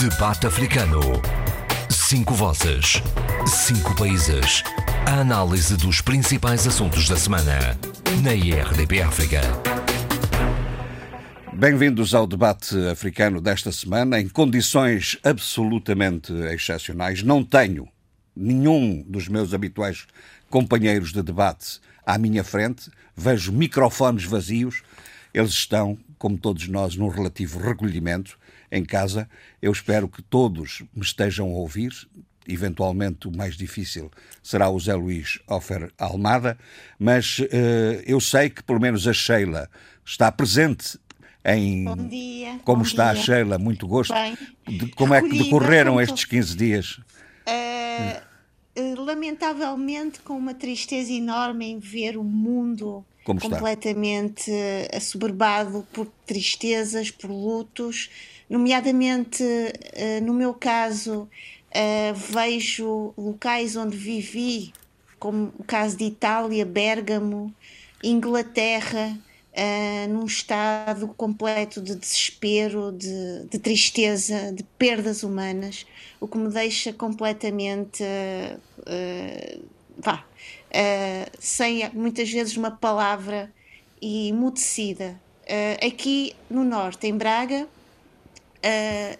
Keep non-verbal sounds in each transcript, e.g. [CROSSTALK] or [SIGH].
Debate Africano. Cinco vozes. Cinco países. A análise dos principais assuntos da semana. Na IRDP África. Bem-vindos ao debate africano desta semana, em condições absolutamente excepcionais. Não tenho nenhum dos meus habituais companheiros de debate à minha frente, vejo microfones vazios, eles estão, como todos nós, num relativo recolhimento em casa. Eu espero que todos me estejam a ouvir. Eventualmente, o mais difícil será o Zé Luís Offer Almada, mas uh, eu sei que pelo menos a Sheila está presente em. Bom dia. Como bom está dia. a Sheila? Muito gosto. Bem, De, como é que decorreram como estes 15 dias? Eh, lamentavelmente, com uma tristeza enorme em ver o mundo Como está? completamente eh, assoberbado por tristezas, por lutos, nomeadamente eh, no meu caso, eh, vejo locais onde vivi, como o caso de Itália, Bérgamo, Inglaterra, num estado completo de desespero, de, de tristeza, de perdas humanas, o que me deixa completamente vá, eh, sem muitas vezes uma palavra e emudecida. Eh, aqui no norte, em Braga, eh,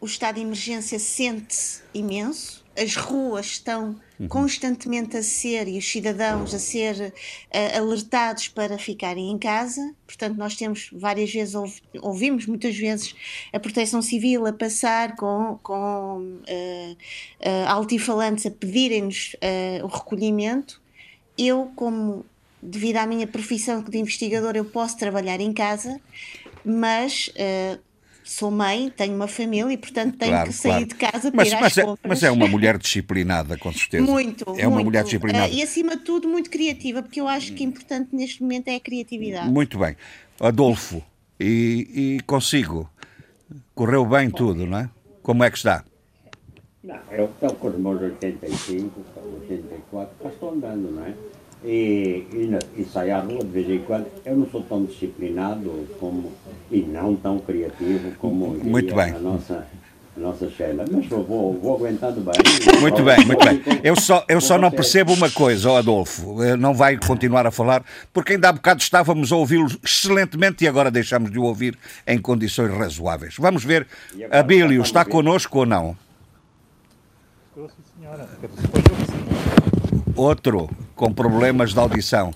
o estado de emergência sente-se imenso, as ruas estão constantemente a ser e os cidadãos a ser eh, alertados para ficarem em casa. Portanto, nós temos várias vezes, ouvi- ouvimos muitas vezes a Proteção Civil a passar com, com eh, eh, altifalantes a pedirem-nos o recolhimento. Eu, como devido à minha profissão de investigador, eu posso trabalhar em casa, mas eh, sou mãe, tenho uma família e, portanto, tenho Claro, que sair claro. de casa para Mas, ir às mas, é, compras. mas é uma mulher disciplinada, com certeza. Muito, É uma muito. mulher disciplinada. Eh, e, acima de tudo, muito criativa, porque eu acho que importante neste momento é a criatividade. Muito bem. Adolfo, e, e consigo. Correu bem tudo, não é? Como é que está? Não, eu estou com os meus 85, 84, mas estou andando, não é? E, e, e saio à rua de vez em quando. Eu não sou tão disciplinado como, e não tão criativo como Muito bem. a nossa, nossa Sheila. Mas vou, vou, vou aguentando bem. Muito bem, muito bem. Eu só, eu só não percebo uma coisa, ó Adolfo. eh, Não vai continuar a falar, porque ainda há bocado estávamos a ouvi-lo excelentemente e agora deixamos de o ouvir em condições razoáveis. Vamos ver. Abílio, está connosco ou não? Senhora. Eu. Outro com problemas de audição.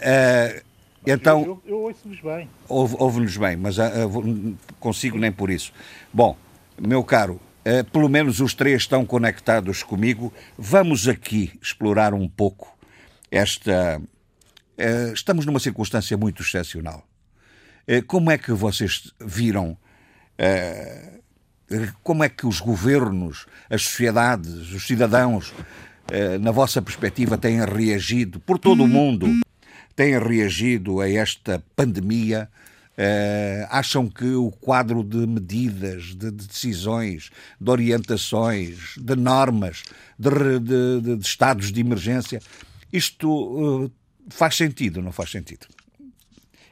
Eh, então. Eu, eu ouço-vos bem. Ouve- Ouve-nos bem, mas não consigo nem por isso. Bom, meu caro, ah, pelo menos os três estão conectados comigo. Vamos aqui explorar um pouco esta. estamos numa circunstância muito excepcional. Como é que vocês viram? Ah, como é que os governos, as sociedades, os cidadãos, eh, na vossa perspectiva, têm reagido, por todo o mundo, têm reagido a esta pandemia? Eh, acham que o quadro de medidas, de, de decisões, de orientações, de normas, de, de- de- estados de emergência, isto eh, faz sentido, não faz sentido?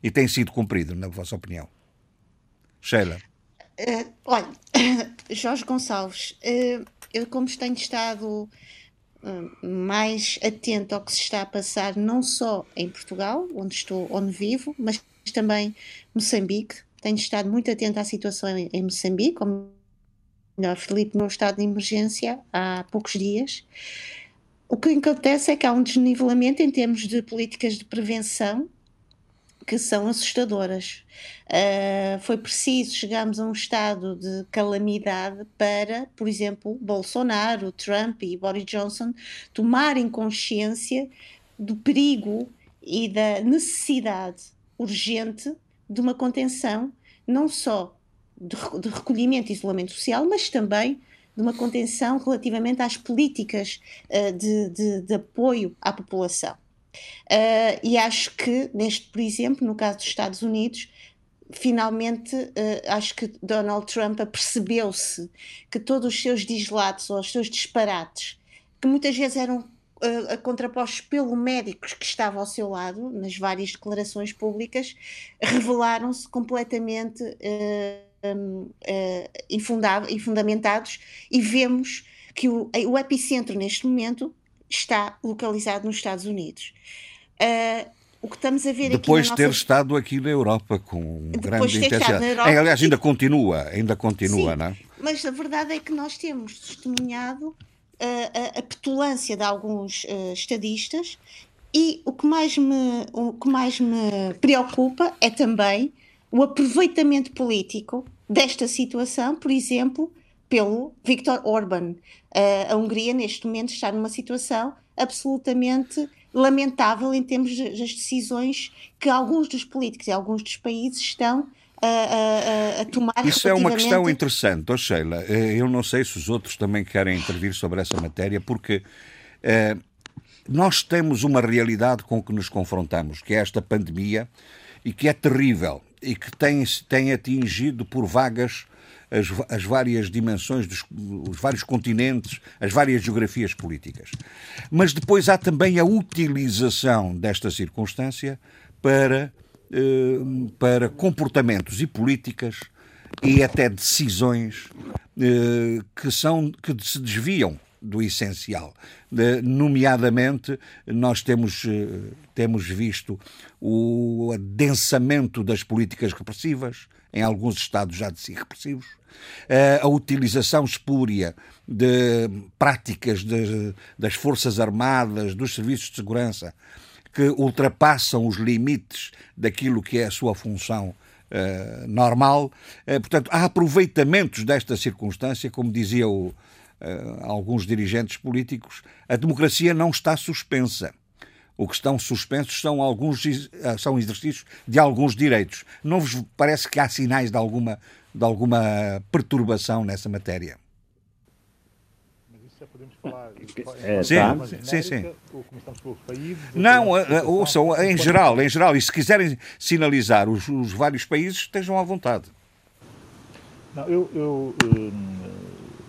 E tem sido cumprido, na vossa opinião? Sheila. Eh, olha, [COUGHS] Jorge Gonçalves, eh, eu como tenho estado eh, mais atento ao que se está a passar, não só em Portugal, onde estou, onde vivo, mas também Moçambique. Tenho estado muito atento à situação em, Moçambique, como melhor, Filipe, no estado de emergência há poucos dias. O que acontece é que há um desnivelamento em termos de políticas de prevenção que são assustadoras. Uh, foi preciso chegarmos a um estado de calamidade para, por exemplo, Bolsonaro, Trump e Boris Johnson tomarem consciência do perigo e da necessidade urgente de uma contenção, não só de, de recolhimento e isolamento social, mas também de uma contenção relativamente às políticas uh, de, de- de apoio à população. Uh, e acho que, neste, por exemplo, no caso dos Estados Unidos, finalmente uh, acho que Donald Trump apercebeu-se que todos os seus dislates ou os seus disparates, que muitas vezes eram uh, contrapostos pelo médico que estava ao seu lado, nas várias declarações públicas, revelaram-se completamente uh, infundamentados e vemos que o, o, epicentro neste momento está localizado nos Estados Unidos. Uh, o que estamos a ver Depois de ter nossa... estado aqui na Europa com Depois grande intensidade. Europa... Aliás, ainda continua, ainda continua, Sim, não é? Mas a verdade é que nós temos testemunhado a, a, petulância de alguns uh, estadistas e o que, mais me, o que mais me preocupa é também o aproveitamento político desta situação, por exemplo, pelo Viktor Orban. Uh, a Hungria, neste momento, está numa situação absolutamente lamentável em termos das decisões que alguns dos políticos e alguns dos países estão a, a, a, tomar Isso é uma questão interessante, oh Sheila. Eh, eu não sei se os outros também querem intervir sobre essa matéria, porque eh, nós temos uma realidade com que nos confrontamos, que é esta pandemia, e que é terrível, e que tem, tem atingido por vagas as, as várias dimensões dos os vários continentes, as várias geografias políticas. Mas depois há também a utilização desta circunstância para eh, para comportamentos e políticas e até decisões eh, que, são, que se desviam do essencial. Nomeadamente, nós temos, eh, temos visto o adensamento das políticas repressivas, em alguns estados já de si repressivos, a utilização espúria de práticas de, das Forças Armadas, dos serviços de segurança, que ultrapassam os limites daquilo que é a sua função uh, normal. Uh, portanto, há aproveitamentos desta circunstância, como diziam uh, alguns dirigentes políticos, a democracia não está suspensa. O que estão suspensos são alguns são exercícios de alguns direitos. Não vos parece que há sinais de alguma, de alguma perturbação nessa matéria? já podemos falar. É, sim, tá. sim, sim. Ou começamos pelos países? Não, ouçam, em geral, em geral, e se quiserem sinalizar os, os vários países, estejam à vontade. Não, eu, eu hum,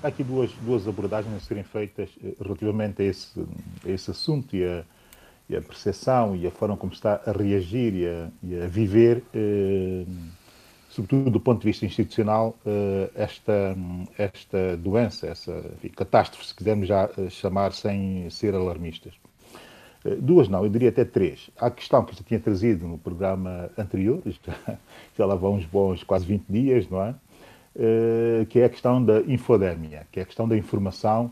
há aqui duas, duas abordagens a serem feitas eh, relativamente a esse, a esse assunto e a, e a percepção e a forma como está a reagir e a, e a viver. Eh, sobretudo do ponto de vista institucional, eh, esta, esta doença, essa enfim, catástrofe, se quisermos já eh, chamar sem ser alarmistas. Eh, duas não, eu diria até três. Há a questão que eu já tinha trazido no programa anterior, [LAUGHS] já, já lá vão uns bons quase 20 dias, não é? Que é a questão da infodemia, que é a questão da informação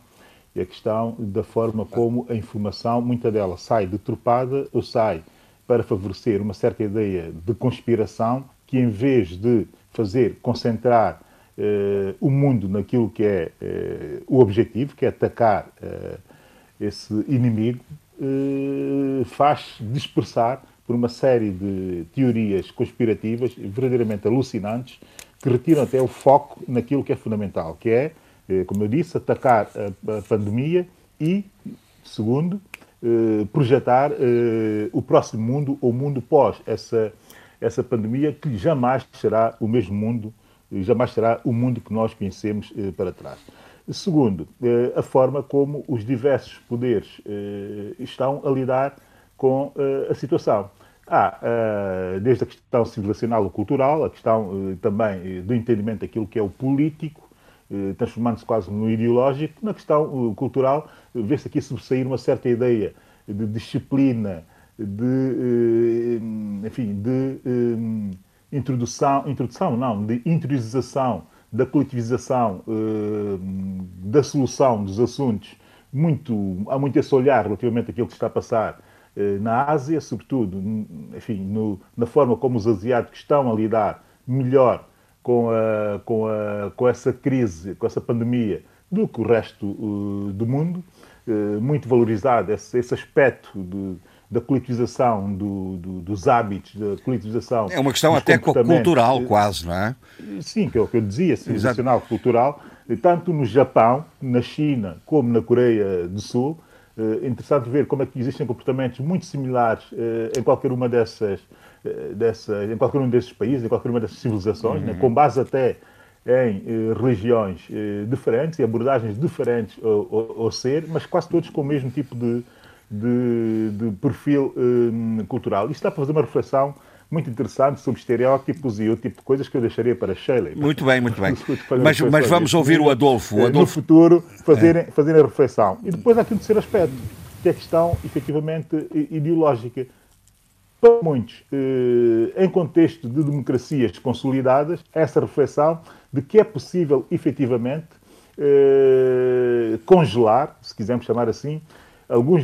e a questão da forma como a informação, muita dela sai deturpada ou sai para favorecer uma certa ideia de conspiração que em vez de fazer concentrar uh, o mundo naquilo que é uh, o objetivo, que é atacar uh, esse inimigo, faz dispersar por uma série de teorias conspirativas verdadeiramente alucinantes que retiram até o foco naquilo que é fundamental, que é, como eu disse, atacar a, pandemia e, segundo, projetar o próximo mundo, ou o mundo pós essa essa pandemia que jamais será o mesmo mundo, jamais será o mundo que nós conhecemos eh, para trás. Segundo, eh, a forma como os diversos poderes eh, estão a lidar com a situação. Há, desde a questão civilizacional ou cultural, a questão também do entendimento daquilo que é o político, transformando-se quase no ideológico. Na questão cultural, vê-se aqui sobressair uma certa ideia de disciplina, de, eh, enfim, de eh, introdução, introdução não, de interiorização da coletivização eh, da solução dos assuntos, muito, há muito esse olhar relativamente àquilo que está a passar na Ásia, sobretudo, enfim, no, na forma como os asiáticos estão a lidar melhor com, a, com, a, com essa crise, com essa pandemia, do que o resto uh, do mundo. Uh, muito valorizado esse, esse aspecto de, da coletivização do, do, dos hábitos, da coletivização. É uma questão até cultural, quase, não é? Sim, que é o que eu dizia, civilizacional, cultural. Tanto no Japão, na China, como na Coreia do Sul. É interessante ver como é que existem comportamentos muito similares eh, em qualquer uma dessas, eh, dessas, em qualquer um desses países, em qualquer uma dessas civilizações, né? uhum. né? com base até em religiões diferentes e abordagens diferentes ao, ao, ao, ser, mas quase todos com o mesmo tipo de, de, de perfil cultural. Isto está a fazer uma reflexão muito interessante sobre estereótipos e o tipo de coisas que eu deixaria para Shelley. Muito bem, muito bem. [LAUGHS] mas, mas vamos ouvir o Adolfo. o Adolfo. No futuro, fazerem, é. fazerem a reflexão. E depois há aqui um terceiro aspecto, que é a questão, efetivamente, ideológica. Para muitos, eh, em contexto de democracias consolidadas, essa reflexão de que é possível, efetivamente, eh, congelar, se quisermos chamar assim, alguns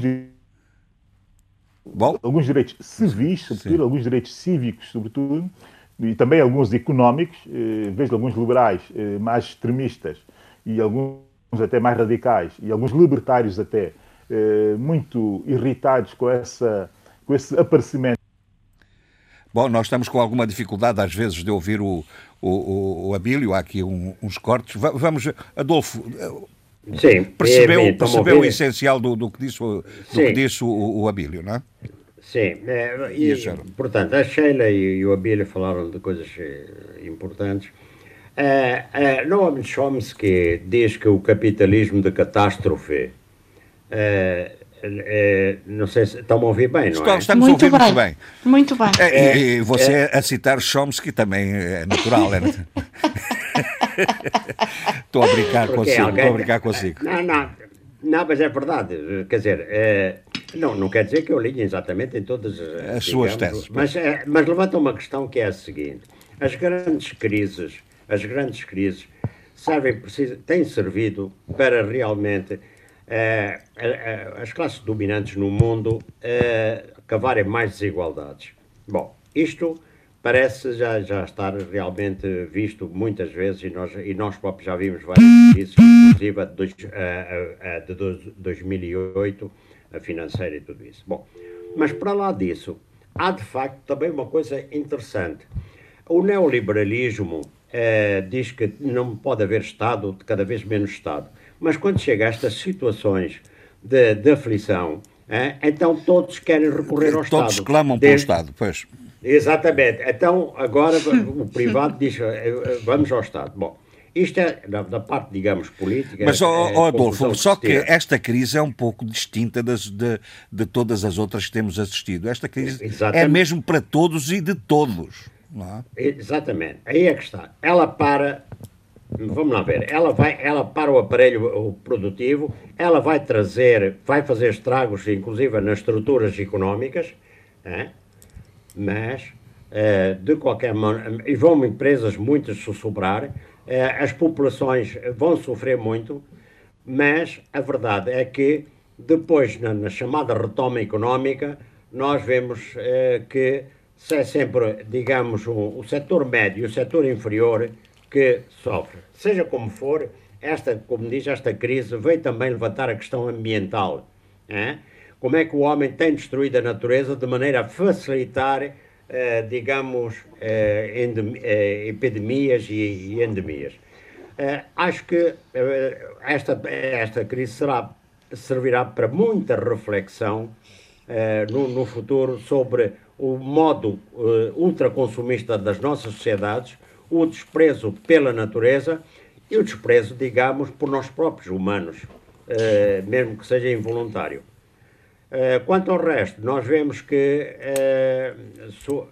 Bom. alguns direitos civis, sobretudo, Sim. alguns direitos cívicos, sobretudo, e também alguns económicos, eh, vejo alguns liberais eh, mais extremistas e alguns até mais radicais e alguns libertários até eh, muito irritados com, essa, com esse aparecimento. Bom, nós estamos com alguma dificuldade às vezes de ouvir o, o, o Abílio, há aqui um, uns cortes. vamos, Adolfo, Sim, percebeu, é, percebeu o essencial do, do, que disse, o, do que disse o, o Abílio, não é? Sim, é, e, e a portanto, a Sheila e, e, o Abílio falaram de coisas eh, importantes. É, é, Noam Chomsky diz que o capitalismo de catástrofe é, é, não sei se estão a ouvir bem, não é? Estamos muito a ouvir bem. muito bem. Muito bem. É, e, e, você a citar Chomsky também é natural, é? [LAUGHS] Estou a brincar Porque consigo, alguém... estou a brincar consigo. Não, não, não, mas é verdade. Quer dizer, é, não, não quer dizer que eu linhe exatamente em todas as, as digamos, suas teses. Mas, é, mas levanta uma questão que é a seguinte: as grandes crises, as grandes crises servem, têm servido para realmente é, as classes dominantes no mundo é, cavarem mais desigualdades. Bom, isto parece já, já estar realmente visto muitas vezes e nós, e nós próprios já vimos várias crises, inclusive a de, a, a de 2008, a financeira e tudo isso. Bom, mas para lá disso, há de facto também uma coisa interessante. O neoliberalismo eh, diz que não pode haver Estado, cada vez menos Estado. Mas quando chega a estas situações de, de aflição, eh, então todos querem recorrer ao todos Estado. Todos clamam Desde... pelo Estado, pois. Exatamente. Então, agora o privado diz, eh, eh, vamos ao Estado. Bom, isto é da, da parte, digamos, política. Mas, oh, é, Adolfo, só que esta crise é um pouco distinta das, de, de todas as outras que temos assistido. Esta crise é Exatamente. é mesmo para todos e de todos. É? Exatamente. Aí é que está. Ela para. Vamos lá ver. Ela vai, ela para o aparelho produtivo, ela vai trazer, vai fazer estragos, inclusive nas estruturas económicas. É? Mas uh, de qualquer maneira, e vão empresas muitas sussurrar, uh, as populações vão sofrer muito, mas a verdade é que depois, na, na chamada retoma económica, nós vemos uh, que se é sempre, digamos, um, o setor médio e o setor inferior que sofre. Seja como for, esta, como diz, esta crise veio também levantar a questão ambiental. Como é que o homem tem destruído a natureza de maneira a facilitar, eh, digamos, eh, eh, epidemias e, e endemias. Eh, acho que eh, esta, esta crise será, servirá para muita reflexão eh, no, no, futuro sobre o modo ultraconsumista das nossas sociedades, o desprezo pela natureza e o desprezo, digamos, por nós próprios humanos, mesmo que seja involuntário. Eh, quanto ao resto, nós vemos que uh, so,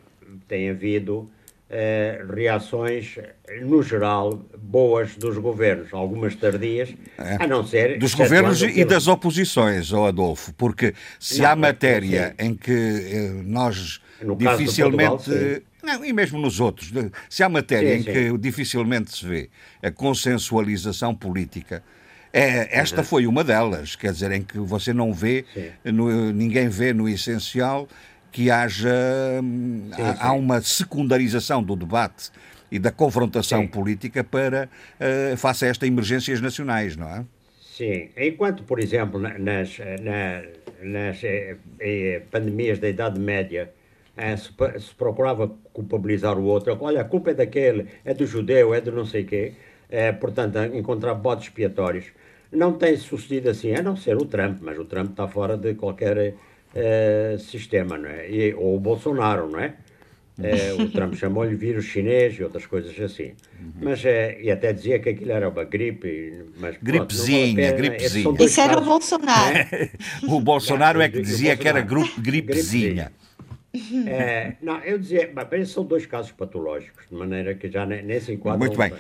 tem havido uh, reações, no geral, boas dos governos, algumas tardias, é. a não ser. Dos governos e das oposições, oh Adolfo, porque se não, há matéria em que nós no dificilmente. Portugal, não, e mesmo nos outros. Se há matéria sim, em sim. que dificilmente se vê a consensualização política, é, esta uhum. foi uma delas, quer dizer, em que você não vê, no, ninguém vê no essencial que haja sim, há, há, uma secundarização do debate e da confrontação política para uh, face a estas emergências nacionais, não é? Sim, enquanto, por exemplo, nas, na, nas eh, eh, pandemias da Idade Média eh, se, se, procurava culpabilizar o outro, olha, a culpa é daquele, é do judeu, é do não sei quê, eh, portanto, encontrar bodes expiatórios não tem sucedido assim, a não ser o Trump, mas o Trump está fora de qualquer uh, sistema, não é? E, ou o Bolsonaro, não é? Uh, o Trump [LAUGHS] chamou-lhe vírus chinês e outras coisas assim. Uhum. Mas, uh, e até dizia que aquilo era uma gripe. Mas, gripezinha, pronto, gripezinha. Isso era o Bolsonaro. [LAUGHS] o Bolsonaro é que dizia que era gripezinha. É, não, eu dizia, mas são dois casos patológicos, de maneira que já nem se enquadram. Muito bem.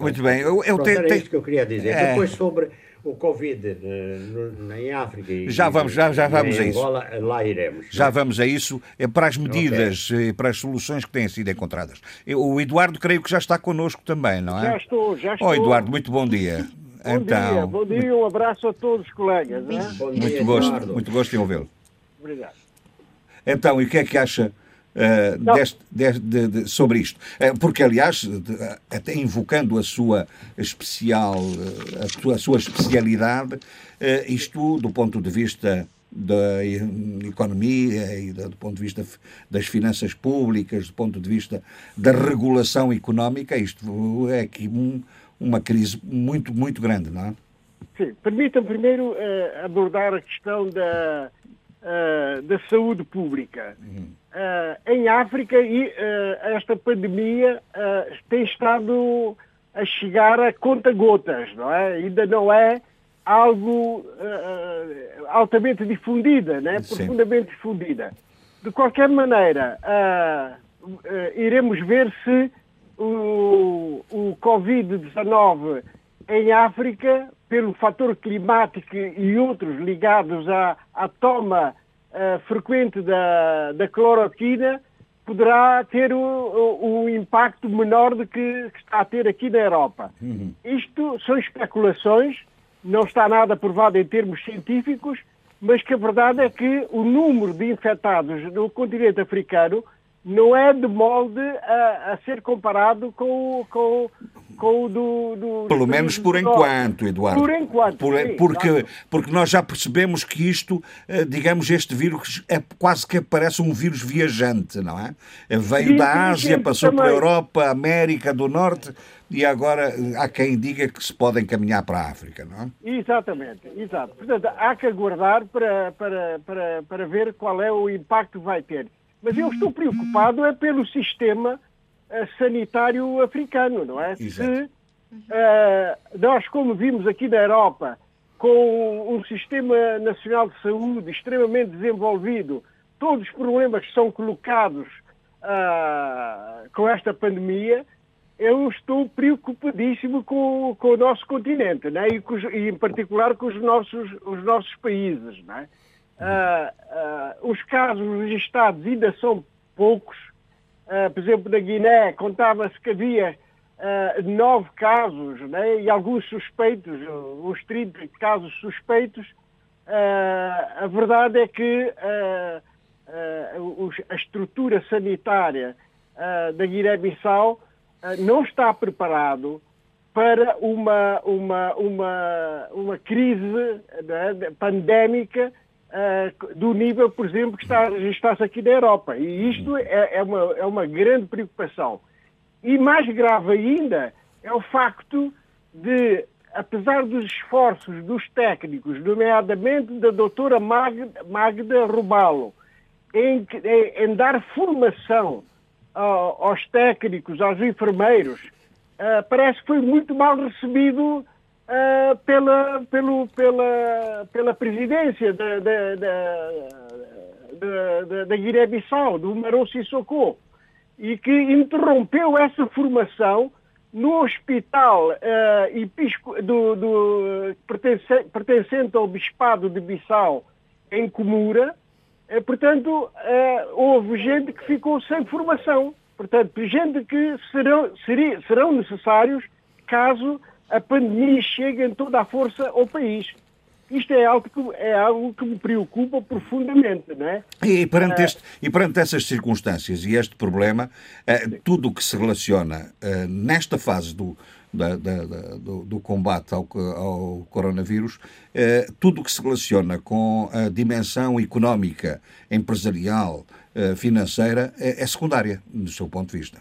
Muito bem. Eu, eu Pronto, tenho, era isto que eu queria dizer. É. Depois sobre o Covid eh, em África e Já vamos- já- já vamos a isso. Angola, lá iremos. Já vamos a isso, é para as medidas, eh, para as soluções que têm sido encontradas. Eu- O Eduardo creio que já está connosco também, não é? Já estou, já estou. Oh, Eduardo, muito bom dia. Bom então, dia, bom dia e um abraço a todos os colegas. né? Bom dia, muito gosto, Eduardo. muito gosto em ouvi-lo. Obrigado. Então, e o que é que acha eh, Não. deste- de- de- de- sobre isto? Eh, porque, aliás, até invocando a sua especial, eh, a sua, a sua especialidade, isto do ponto de vista da economia e do ponto de vista das finanças públicas, do ponto de vista da regulação económica, isto é aqui um- uma crise muito, muito grande, não é? Sim, permitam-me primeiro eh, abordar a questão da, eh, da saúde pública. Eh, em África, e, eh, esta pandemia eh, tem estado a chegar a conta-gotas, não é? Ainda não é algo altamente difundida, né? Sim. profundamente difundida. De qualquer maneira, iremos ver se o, o Covid-19 em África, pelo fator climático e outros ligados à, à toma ah, frequente da, da cloroquina, poderá ter um, impacto menor do que, que está a ter aqui na Europa. Isto são especulações, não está nada provado em termos científicos, mas que a verdade é que o número de infectados no continente africano não é de molde a, a ser comparado com, o- com, com o do, do Pelo dos menos por do enquanto, Eduardo. Por enquanto, Por- sim, porque, claro. porque nós já percebemos que isto, eh, digamos, este vírus é quase que parece um vírus viajante, não é? Veio Sim, da Ásia, passou pela também. Europa, América do Norte e agora eh, há quem diga que se pode encaminhar para a África, não é? Exatamente, exato. Portanto, há que aguardar para, para, para, para ver qual é o impacto que vai ter. Mas eu estou preocupado é pelo sistema sanitário africano, não é? Exato. Se eh, nós, como vimos aqui na Europa, com um sistema nacional de saúde extremamente desenvolvido, todos os problemas que são colocados ah, com esta pandemia, eu estou preocupadíssimo com, com o nosso continente, né? e, com e em particular com os nossos, os nossos países. Né? Ah, ah, os casos registados ainda são poucos. Ah, por exemplo, na Guiné contava-se que havia ah, nove casos né? e alguns suspeitos, os 30 casos suspeitos. Ah, a verdade é que a estrutura sanitária da Guiné-Bissau não está preparado para uma, uma, uma, uma crise né, pandémica ah, do nível, por exemplo, que está, está aqui na Europa. E isto é, é uma, é uma grande preocupação. E mais grave ainda é o facto de, apesar dos esforços dos técnicos, nomeadamente da doutora Magda, Magda Rubalo, em, em- em dar formação ah, aos técnicos, aos enfermeiros, ah, parece que foi muito mal recebido ah, pela, pelo, pela, pela presidência da, da, da, da, da Guiné-Bissau, do Marou Sissoko, e que interrompeu essa formação no hospital ah, episco- do, do- pertence- pertencente ao Bispado de Bissau, em Comura, eh, portanto, houve gente que ficou sem formação. Portanto, gente que serão, seria- serão necessários caso a pandemia chegue em toda a força ao país. Isto é algo que, é algo que me preocupa profundamente, não é? E perante, este, e perante essas circunstâncias e este problema, eh, tudo o que se relaciona eh, nesta fase do, da- da- do, do combate ao, ao coronavírus, eh, tudo o que se relaciona com a dimensão económica, empresarial, financeira, é, é secundária, do seu ponto de vista.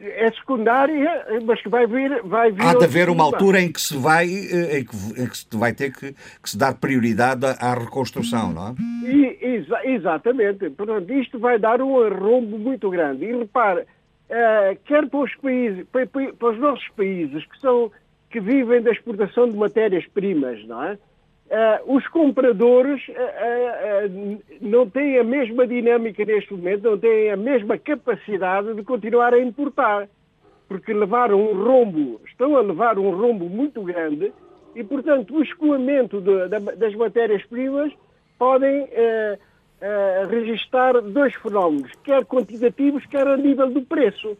É secundária, mas que vai vir. Vai vir Há de haver uma altura em que se vai, eh, em que, em que se vai ter que, que se dar prioridade à- reconstrução, não é? E, exa- exatamente. Portanto, isto vai dar um arrombo muito grande. E repare, eh, quer para os países, para, para- para os nossos países que são que vivem da exportação de matérias-primas, não é? Uh, os compradores uh, uh, não têm a mesma dinâmica neste momento, não têm a mesma capacidade de continuar a importar, porque levaram um rombo, estão a levar um rombo muito grande e, portanto, o escoamento de, de, das matérias-primas podem registrar dois fenómenos, quer quantitativos, quer a nível do preço.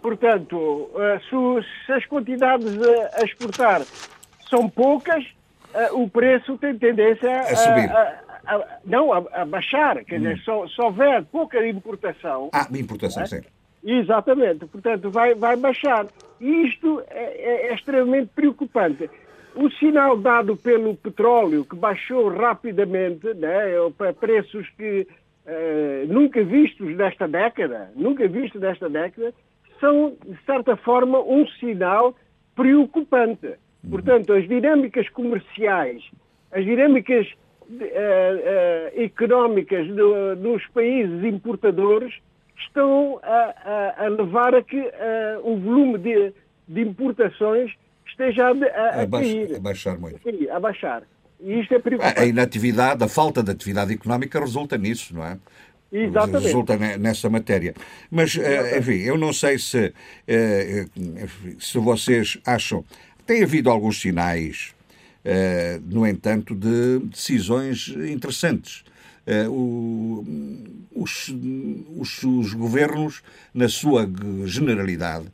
Portanto, se, se as quantidades a exportar são poucas, o preço tem tendência a, a subir. A, a, não, a, baixar. Quer hum. dizer, só, se houver pouca importação. Ah, importação, é? sim. Exatamente, portanto, vai, vai baixar. E isto é, é, é extremamente preocupante. O sinal dado pelo petróleo, que baixou rapidamente, né, para preços que uh, nunca vistos nesta década, nunca vistos nesta década, são, de certa forma, um sinal preocupante. Portanto, as dinâmicas comerciais, as dinâmicas uh, uh, económicas do, dos países importadores estão a, a, a levar a que uh, o volume de, de importações esteja a, a, a cair. A baixar muito. Sim, a baixar. E isto é preocupante. A inatividade, a falta de atividade económica resulta nisso, não é? Exatamente. Resulta nessa matéria. Mas, enfim, eu não sei se, se vocês acham tem havido alguns sinais, uh, no entanto, de decisões interessantes. Uh, o, os, os, os, governos, na sua generalidade,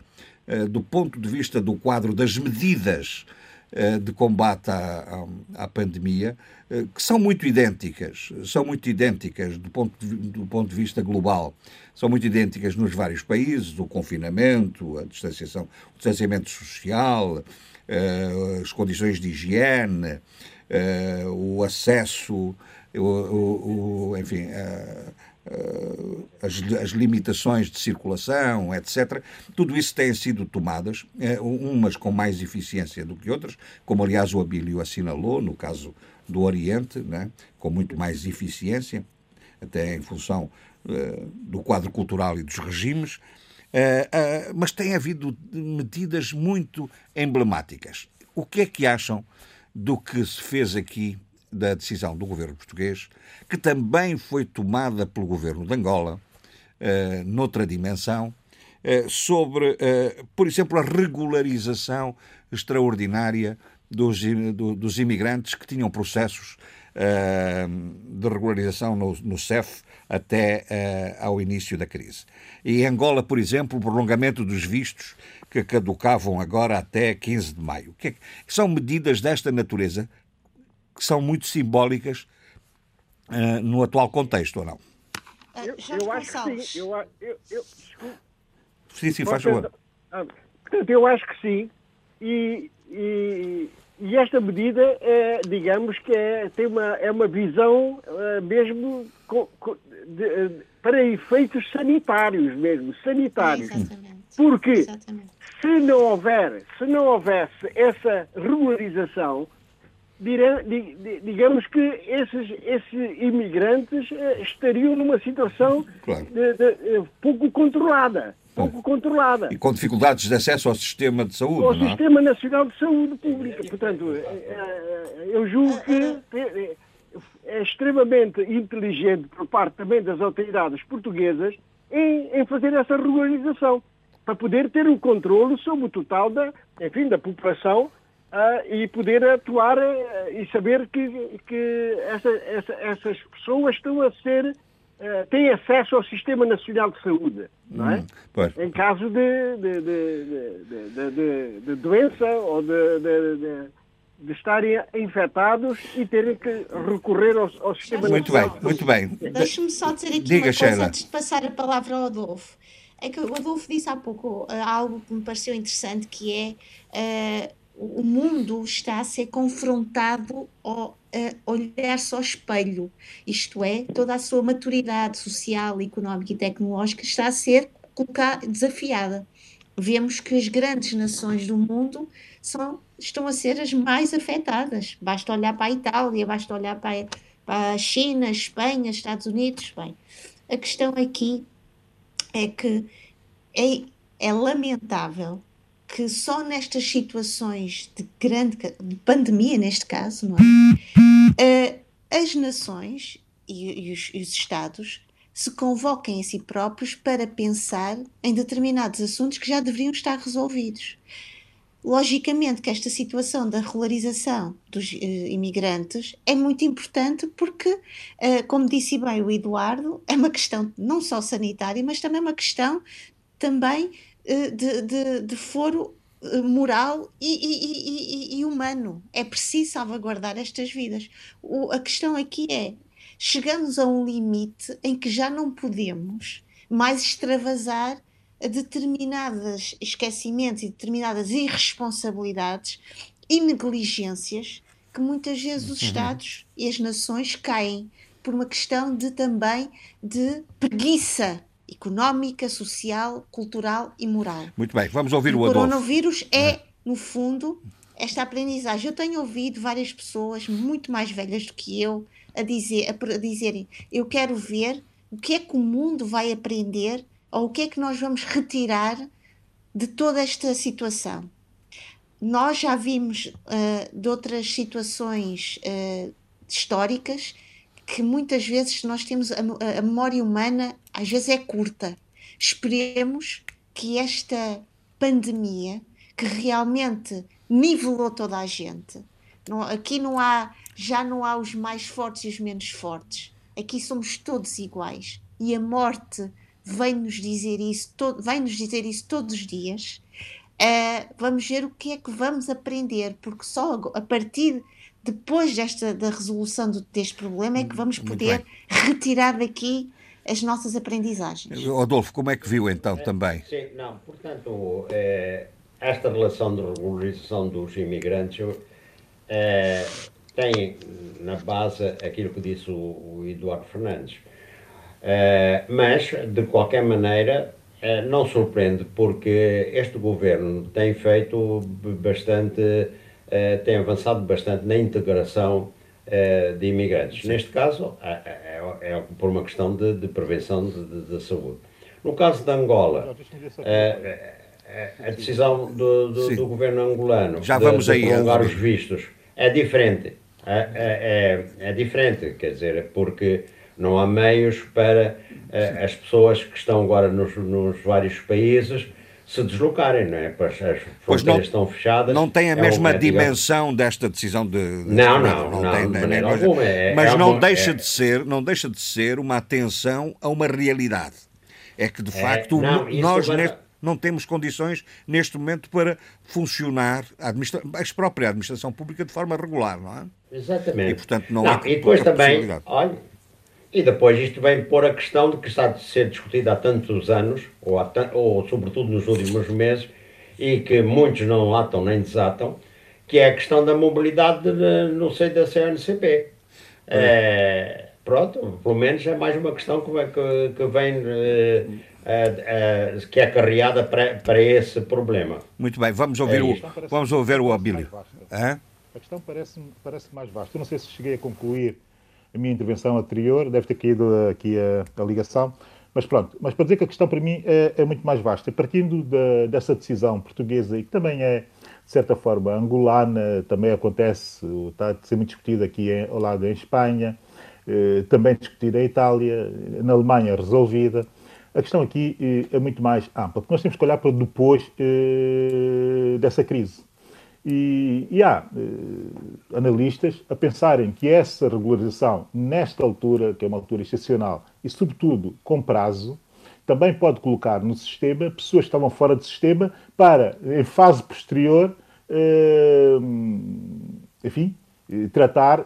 uh, do ponto de vista do quadro das medidas de combate à, à, pandemia, que são muito idênticas, são muito idênticas do ponto, de, do ponto de vista global, são muito idênticas nos vários países, o confinamento, a distanciação, o distanciamento social, as condições de higiene, uh, o acesso, o, o, o enfim, uh, as, as, limitações de circulação, etc. Tudo isso tem sido tomadas, umas com mais eficiência do que outras, como aliás o Abílio assinalou, no caso do Oriente, né, com muito mais eficiência, até em função do quadro cultural e dos regimes, Uh, uh, mas tem havido medidas muito emblemáticas. O que é que acham do que se fez aqui da decisão do governo português, que também foi tomada pelo governo de Angola, uh, noutra dimensão, sobre, por exemplo, a regularização extraordinária dos, do, dos imigrantes que tinham processos de regularização no, no CEF até uh, ao início da crise. E em Angola, por exemplo, o prolongamento dos vistos que caducavam agora até 15 de maio. Que, é que são medidas desta natureza que são muito simbólicas uh, no atual contexto, ou não? Eu, eu acho que sim. Eu, eu, eu, sim, sim, faz favor. Ah, portanto, eu acho que sim. E, e, e esta medida, é, digamos que é, tem uma, é uma visão é, mesmo co, co, de, para efeitos sanitários mesmo, sanitários. Exatamente. Porque Exatamente. se não houver, se não houvesse essa regularização, digamos que esses, esses imigrantes eh, estariam numa situação claro. de, de, de, pouco controlada pouco controlada. E com dificuldades de acesso ao sistema de saúde. Ao não é? Sistema Nacional de Saúde Pública. Portanto, eh, eu julgo que é extremamente inteligente por parte também das autoridades portuguesas em, em fazer essa regularização, para poder ter o um controle sobre o total da, enfim, da população uh, e poder atuar uh, e saber que, que essa, essa, essas pessoas estão a ser Uh, têm acesso ao Sistema Nacional de Saúde, não é? Hum, em caso de, de, de, de doença ou de, de, estarem infectados e terem que recorrer ao, ao Sistema muito Nacional Muito bem, muito bem. Deixe-me só dizer aqui Diga, uma coisa Sheila. antes de passar a palavra ao Adolfo. É que o Adolfo disse há pouco uh, algo que me pareceu interessante, que é uh, o mundo está a ser confrontado ao olhar-se ao espelho, isto é, toda a sua maturidade social, económica e tecnológica está a ser desafiada. Vemos que as grandes nações do mundo são, estão a ser as mais afetadas. Basta olhar para a Itália, basta olhar para, para a China, Espanha, Estados Unidos. Bem, a questão aqui é que é, é lamentável que só nestas situações de grande de pandemia, neste caso, não é? uh, as nações e, e, os, e os Estados se convoquem a si próprios para pensar em determinados assuntos que já deveriam estar resolvidos. Logicamente que esta situação da regularização dos uh, imigrantes é muito importante porque, uh, como disse bem o Eduardo, é uma questão não só sanitária, mas também uma questão também de, de, de, foro moral e, e, e, e, humano. É preciso salvaguardar estas vidas. O, a questão aqui é chegamos a um limite em que já não podemos mais extravasar determinados esquecimentos e determinadas irresponsabilidades e negligências que muitas vezes os uhum. Estados e as nações caem por uma questão de também de preguiça económica, social, cultural e moral. Muito bem, vamos ouvir o, o Adolfo. O coronavírus é, é, no fundo, esta aprendizagem. Eu tenho ouvido várias pessoas muito mais velhas do que eu a, dizer, a, a dizerem: eu quero ver o que é que o mundo vai aprender ou o que é que nós vamos retirar de toda esta situação. Nós já vimos uh, de outras situações uh, históricas que muitas vezes nós temos a, a, memória humana às vezes é curta. Esperemos que esta pandemia que realmente nivelou toda a gente. Não, aqui não há já não há os mais fortes e os menos fortes. Aqui somos todos iguais. E a morte vem-nos dizer isso, vem-nos dizer isso todos os dias. Uh, vamos ver o que é que vamos aprender, porque só a partir depois desta da resolução do, deste problema é que vamos poder retirar daqui as nossas aprendizagens. Adolfo, como é que viu então é, também? Sim, não, portanto, é, esta relação de regularização dos imigrantes é, tem na base aquilo que disse o, o Eduardo Fernandes. Mas, de qualquer maneira, não surpreende, porque este governo tem feito bastante, uh, tem avançado bastante na integração de imigrantes. Sim. Neste caso, é, é, é, por uma questão de, de prevenção de, de, de, saúde. No caso de Angola, a decisão do, do, do, governo angolano Já vamos de, aí, prolongar os vistos é diferente é, é, é, é, diferente, quer dizer, porque não há meios para uh, as pessoas que estão agora nos, nos, vários países se deslocarem, não é? Pois as fronteiras não, estão fechadas. Não tem a é mesma um, dimensão desta decisão de. de não, não, não, não, tem, de nem, alguma. É, mas não deixa de ser, não deixa de ser uma atenção a uma realidade. É que de facto não, nós neste não temos condições neste momento para funcionar a, a própria administração pública de forma regular, não é? Exatamente. E portanto não, não há E depois também, olha, e depois isto vem pôr a questão de que está a ser discutida há tantos anos, ou, há, ou sobretudo nos últimos meses, e que muitos não atam nem desatam, que é a questão da mobilidade de, no seio da CNCP. É, pronto, pelo menos é mais uma questão que, que, que vem uh, uh, que é carreada para, para esse problema. Muito bem, vamos ouvir é o, vamos ouvir o Abílio. A questão parece-me parece mais vasta. Eu não sei se cheguei a concluir a minha intervenção anterior, deve ter caído aqui a, a ligação, mas pronto. Mas para dizer que a questão para mim é, é muito mais vasta. Partindo da, dessa decisão portuguesa e que também é, de certa forma, angolana, também acontece, está a ser muito discutido aqui em, ao lado em Espanha, eh, também discutida em Itália, na Alemanha resolvida. A questão aqui eh, é muito mais ampla, porque nós temos que olhar para depois eh, dessa crise. E, e há eh, analistas a pensarem que essa regularização, nesta altura, que é uma altura excepcional, e sobretudo com prazo, também pode colocar no sistema pessoas que estavam fora do sistema para, em fase posterior, enfim, tratar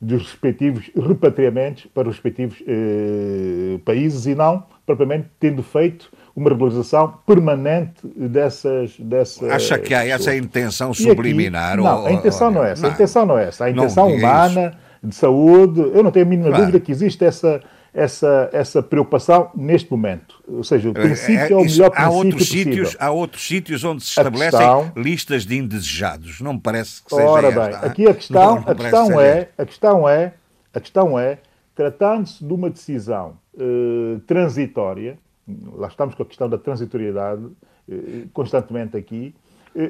dos respectivos repatriamentos para os respectivos eh, países e não propriamente tendo feito uma regularização permanente dessas. dessas Acha que há essa intenção subliminar? Aqui, não, a intenção não é essa. A intenção não é essa. A intenção humana, isso. de saúde, eu não tenho a mínima claro. dúvida que existe essa, essa, essa preocupação neste momento. Ou seja, o é, princípio é, é o melhor há outros possível. sítios Há outros sítios onde se estabelecem questão, listas de indesejados. Não me parece que seja Ora bem, esta, aqui a questão, não, não a, questão é, a questão é, a questão é, tratando-se de uma decisão uh, transitória, lá estamos com a questão da transitoriedade uh, constantemente aqui,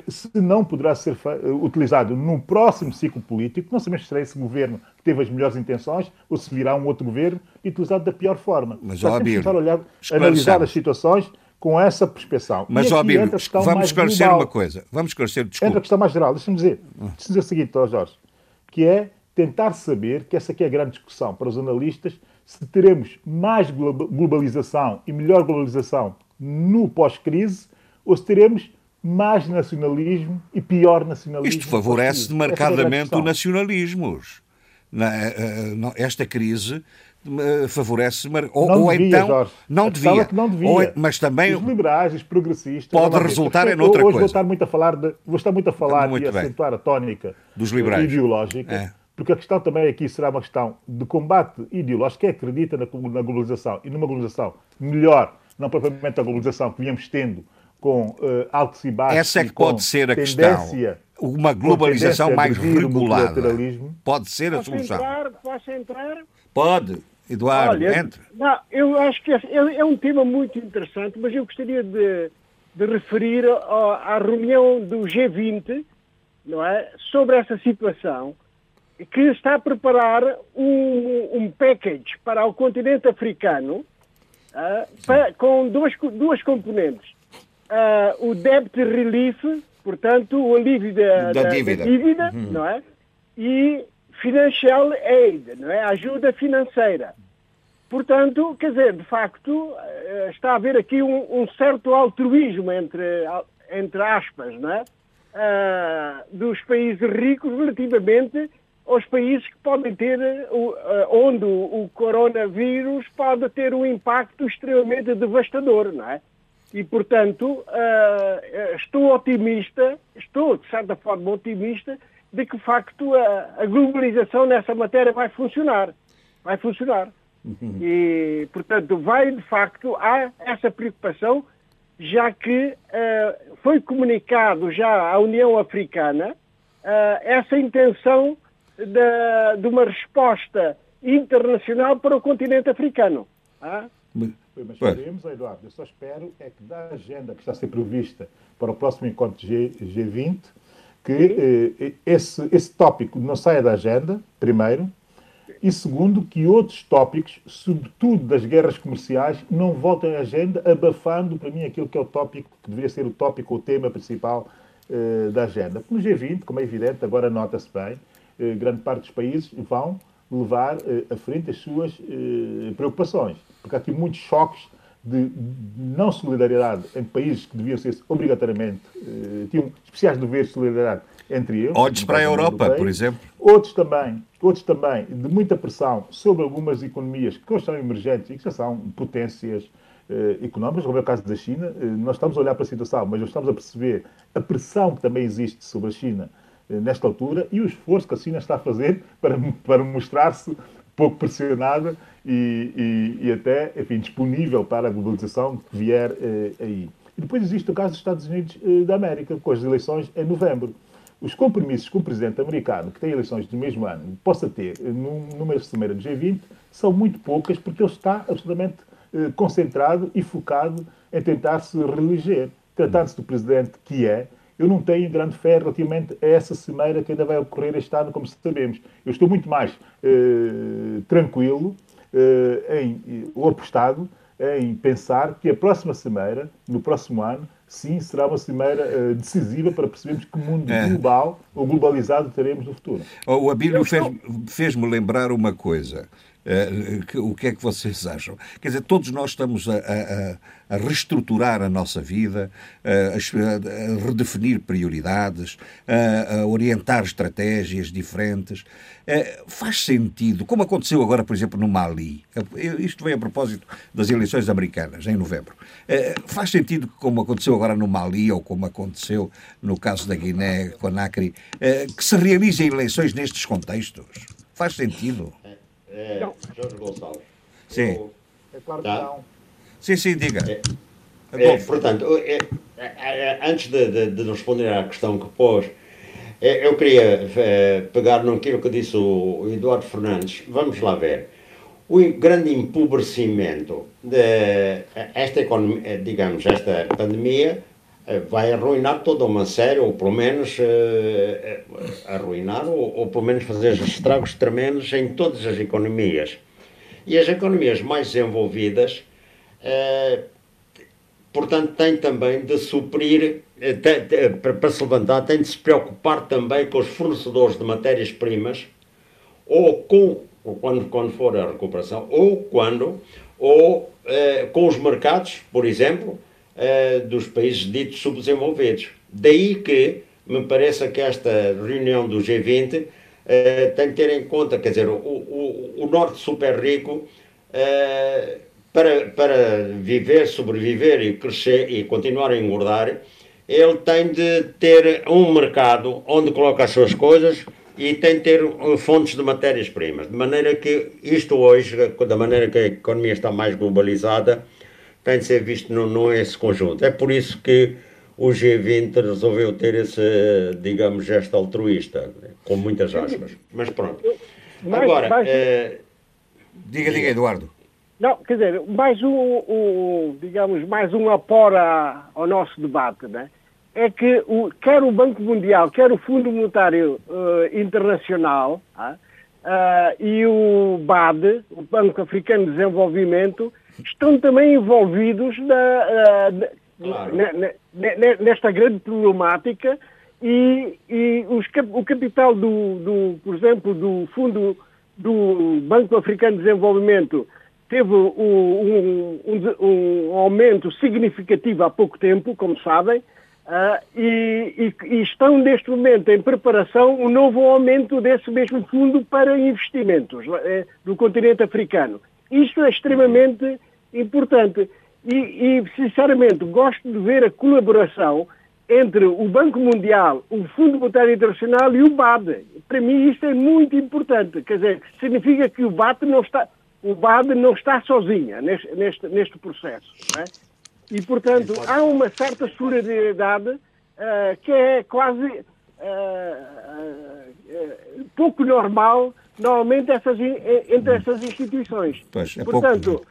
se não poderá ser eh, utilizado num próximo ciclo político, não sabemos se será esse governo que teve as melhores intenções ou se virá um outro governo e utilizado da pior forma. Mas, ó, temos que Abílio, olhar, analisar as situações com essa perspeção. Mas, E ó, aqui Bíblia, entra a questão vamos esclarecer global. uma coisa. Vamos esclarecer, Entra a questão mais geral, deixa-me dizer, deixa-me dizer o seguinte, ó Jorge, que é tentar saber, que essa aqui é a grande discussão para os analistas, se teremos mais globa- globalização e melhor globalização no pós-crise ou se teremos mais nacionalismo e pior nacionalismo. Isto favorece é marcadamente o nacionalismos. Na- eh, eh, não, esta crise eh, favorece ou, Não ou devia, então Jorge. não devia, é não devia. Ou é- mas também Os liberais, os progressistas... Pode resultar em outra hoje coisa. Vou estar muito a falar, de, vou estar muito a falar Muito e bem. acentuar a tónica Dos liberais. ideológica, É. porque a questão também aqui será uma questão de combate ideológico, que acredita na, na globalização e numa globalização melhor, não propriamente a globalização que viemos tendo com eh, altos e baixos. essa é que pode ser a tendência- questão. Uma globalização mais regulada pode ser a Posso solução. entrar? Posso entrar? Pode, Eduardo, Olha, entre. não, eu acho que é, é um tema muito interessante, mas eu gostaria de, de referir ao- à reunião do G20, não é, sobre essa situação, que está a preparar um, um package para o continente africano ah, pa- com duas, duas componentes. Ah, o debt relief, portanto, o alívio da, Da da- da dívida. dívida, não é? E financial aid, não é? Ajuda financeira. Portanto, quer dizer, de facto, eh, está a haver aqui um, um certo altruísmo entre, entre aspas, não é? Ah, dos países ricos relativamente aos países que podem ter, eh, onde o, o coronavírus pode ter um impacto extremamente devastador, não é? E, portanto, eh, estou otimista, estou, de certa forma, otimista de que, de facto, a, a globalização nessa matéria vai funcionar. Vai funcionar. E, portanto, vai, de facto, há essa preocupação, já que ah, foi comunicado já à União Africana ah, essa intenção da- de uma resposta internacional para o continente africano. Ah? Mas Pois. faremos, Eduardo, eu só espero é que da agenda que está a ser prevista para o próximo encontro G, G20, que eh, esse, esse tópico não saia da agenda, primeiro, e segundo, que outros tópicos, sobretudo das guerras comerciais, não voltem à agenda, abafando para mim aquilo que é o tópico, que deveria ser o tópico, o tema principal eh, da agenda. No G20, como é evidente, agora nota-se bem, eh, grande parte dos países vão levar eh, à frente as suas eh, preocupações. Porque há aqui muitos choques de não solidariedade entre países que deviam ser obrigatoriamente, eh, tinham especiais deveres de solidariedade entre eles. Olhos no para a Europa, Europeia. por exemplo. Outros também, outros também de muita pressão sobre algumas economias que hoje são emergentes e que já são potências eh, económicas, como é o caso da China. Eh, nós estamos a olhar para a situação, mas nós estamos a perceber a pressão que também existe sobre a China nesta altura e o esforço que a China está a fazer [LAUGHS] para, para mostrar-se pouco pressionada e, e- e até, enfim, disponível para a globalização que vier eh, aí. E depois existe o caso dos Estados Unidos eh, da América, com as eleições em novembro. Os compromissos que o presidente americano, que tem eleições do mesmo ano, possa ter eh, num- numa cimeira do G20 são muito poucas, porque ele está absolutamente eh, concentrado e focado em tentar se reeleger. Tratando-se do presidente que é, eu não tenho grande fé relativamente a essa cimeira que ainda vai ocorrer este ano, como sabemos. Eu estou muito mais eh, tranquilo eh, em, eh, ou apostado em pensar que a próxima cimeira, no próximo ano, sim, será uma cimeira eh, decisiva para percebermos que mundo É. global ou globalizado teremos no futuro. O Abílio fez- fez-me lembrar uma coisa. Eh, o que é que vocês acham? Quer dizer, todos nós estamos a, a- a- reestruturar a nossa vida, a, a a redefinir prioridades, a, orientar estratégias diferentes. Eh, faz sentido, como aconteceu agora, por exemplo, no Mali. Eh, Isto vem a propósito das eleições americanas, em novembro. Eh, faz sentido, como aconteceu agora no Mali, ou como aconteceu no caso da Guiné-Conakry, eh, que se realizem eleições nestes contextos? Faz sentido? É, Jorge Gonçalves. Sim. Eu- É claro que Tá. não. Sim, sim, diga. É, Adolfo. portanto, é, é, é, antes de, de, de responder à questão que pôs, é, eu queria é, pegar naquilo que disse o Eduardo Fernandes. Vamos lá ver. O grande empobrecimento desta economia, digamos, esta pandemia, vai arruinar toda uma série, ou pelo menos arruinar, ou, ou pelo menos fazer estragos tremendos em todas as economias. E as economias mais desenvolvidas, portanto, têm também de suprir, para se levantar, têm de se preocupar também com os fornecedores de matérias-primas, ou com, quando, quando for a recuperação, ou quando, ou com os mercados, por exemplo, uh, dos países ditos subdesenvolvidos. Daí que me parece que esta reunião do G20 uh, eh, tem que ter em conta, quer dizer, o, o, o Norte super rico, uh, para, para viver, sobreviver e crescer e continuar a engordar, ele tem de ter um mercado onde coloca as suas coisas e tem de ter fontes de matérias-primas. De maneira que isto hoje, da maneira que a economia está mais globalizada, tem de ser visto no, no esse conjunto. É por isso que o G20 resolveu ter esse, digamos, gesto altruísta, com muitas aspas. Mas pronto. Agora, mais, eh, diga, diga, Eduardo. Não, quer dizer, mais um, um digamos, mais um apora ao nosso debate, né? é que o, quer o Banco Mundial, quer o Fundo Monetário uh, Internacional uh, e o BAD, o Banco Africano de Desenvolvimento, estão também envolvidos na, claro. nesta grande problemática e, e os, o capital do, do, por exemplo, do Fundo do Banco Africano de Desenvolvimento teve um, um, um, aumento significativo há pouco tempo, como sabem, uh, e, e, e, estão neste momento em preparação um novo aumento desse mesmo fundo para investimentos uh, do continente africano. Isto é extremamente importante. E, e, sinceramente, gosto de ver a colaboração entre o Banco Mundial, o Fundo Monetário Internacional e o BAD. Para mim isto é muito importante. Quer dizer, significa que o BAD não está, o BAD não está sozinha neste, neste, neste processo. É? E, portanto, há uma certa solidariedade uh, que é quase uh, uh, pouco normal, normalmente, essas, entre essas instituições. Pois, é portanto, pouco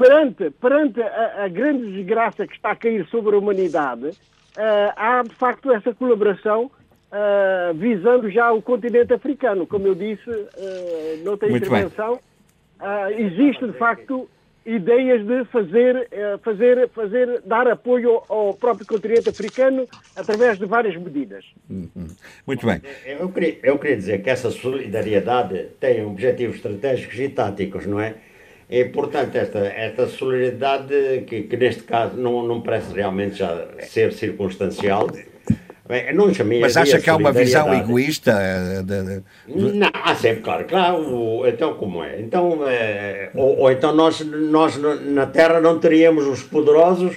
perante, perante a, a, grande desgraça que está a cair sobre a humanidade, uh, há de facto essa colaboração uh, visando já o continente africano. Como eu disse uh, noutra Muito intervenção, uh, existe de facto ideias de fazer, fazer, fazer, dar apoio ao próprio continente africano através de várias medidas. Uhum. Muito bem. Eu queria, eu queria dizer que essa solidariedade tem objetivos estratégicos e táticos, não é? E, portanto, esta, esta solidariedade, que, que neste caso não, não parece realmente já ser circunstancial, Mas acha que há uma visão egoísta? Eh, de, de... Não, há sempre, claro, claro. Então, como é? Então, é, ou, ou, então nós, nós na Terra não teríamos os poderosos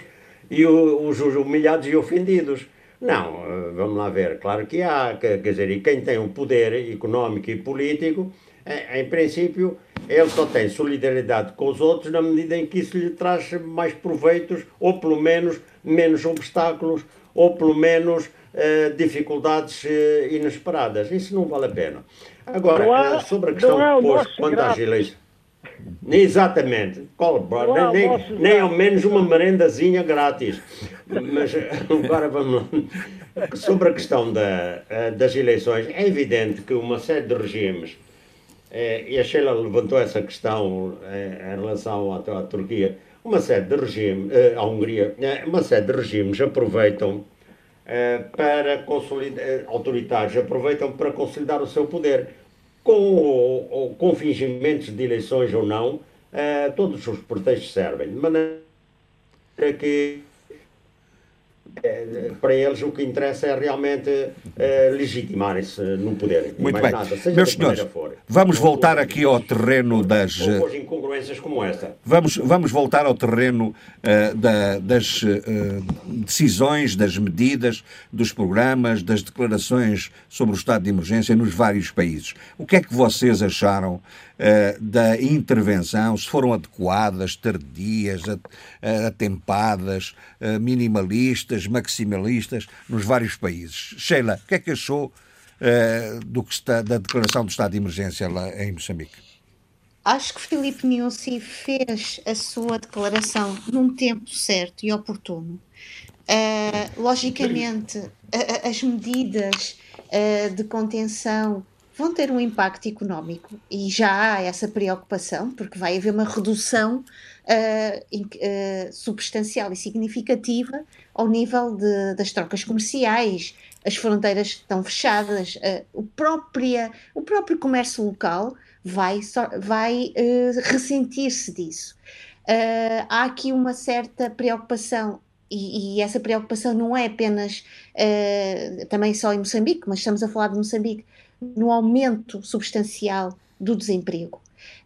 e os, os humilhados e ofendidos. Não, eh, vamos lá ver. Claro que há, quer dizer, e quem tem um poder económico e político, é, em princípio, ele só tem solidariedade com os outros na medida em que isso lhe traz mais proveitos, ou pelo menos menos obstáculos, ou pelo menos uh, dificuldades uh, inesperadas. Isso não vale a pena. Agora, há, uh, sobre a questão que pôs quanto às eleições. Exatamente, nem, nem, nem ao menos uma merendazinha grátis. Mas agora vamos Sobre a questão da, das eleições, é evidente que uma série de regimes é, e a Sheila levantou essa questão é, em relação à, à, Turquia. Uma série de regimes, é, à Hungria, uma série de regimes aproveitam para consolidar, autoritários aproveitam para consolidar o seu poder. Com, ou, com fingimentos de eleições ou não, todos os pretextos servem. De maneira que para eles o que interessa é realmente é, legitimarem-se no poder. Muito bem. Nada, Meus senhores, vamos voltar aqui ao terreno das. incongruências como essa. Vamos, vamos voltar ao terreno uh, da, das uh, decisões, das medidas, dos programas, das declarações sobre o estado de emergência nos vários países. O que é que vocês acharam uh, da intervenção? Se foram adequadas, tardias, atempadas, minimalistas? maximalistas nos vários países. Sheila, o que é que achou do que está, da declaração do estado de emergência lá em Moçambique? Acho que Filipe Nussi fez a sua declaração num tempo certo e oportuno. Uh, logicamente, as medidas uh, de contenção vão ter um impacto económico e já há essa preocupação, porque vai haver uma redução uh, substancial e significativa ao nível de, das trocas comerciais, as fronteiras estão fechadas, o, própria, o próprio comércio local vai, vai ressentir-se disso. há aqui uma certa preocupação e, e, essa preocupação não é apenas uh, também só em Moçambique, mas estamos a falar de Moçambique no aumento substancial do desemprego.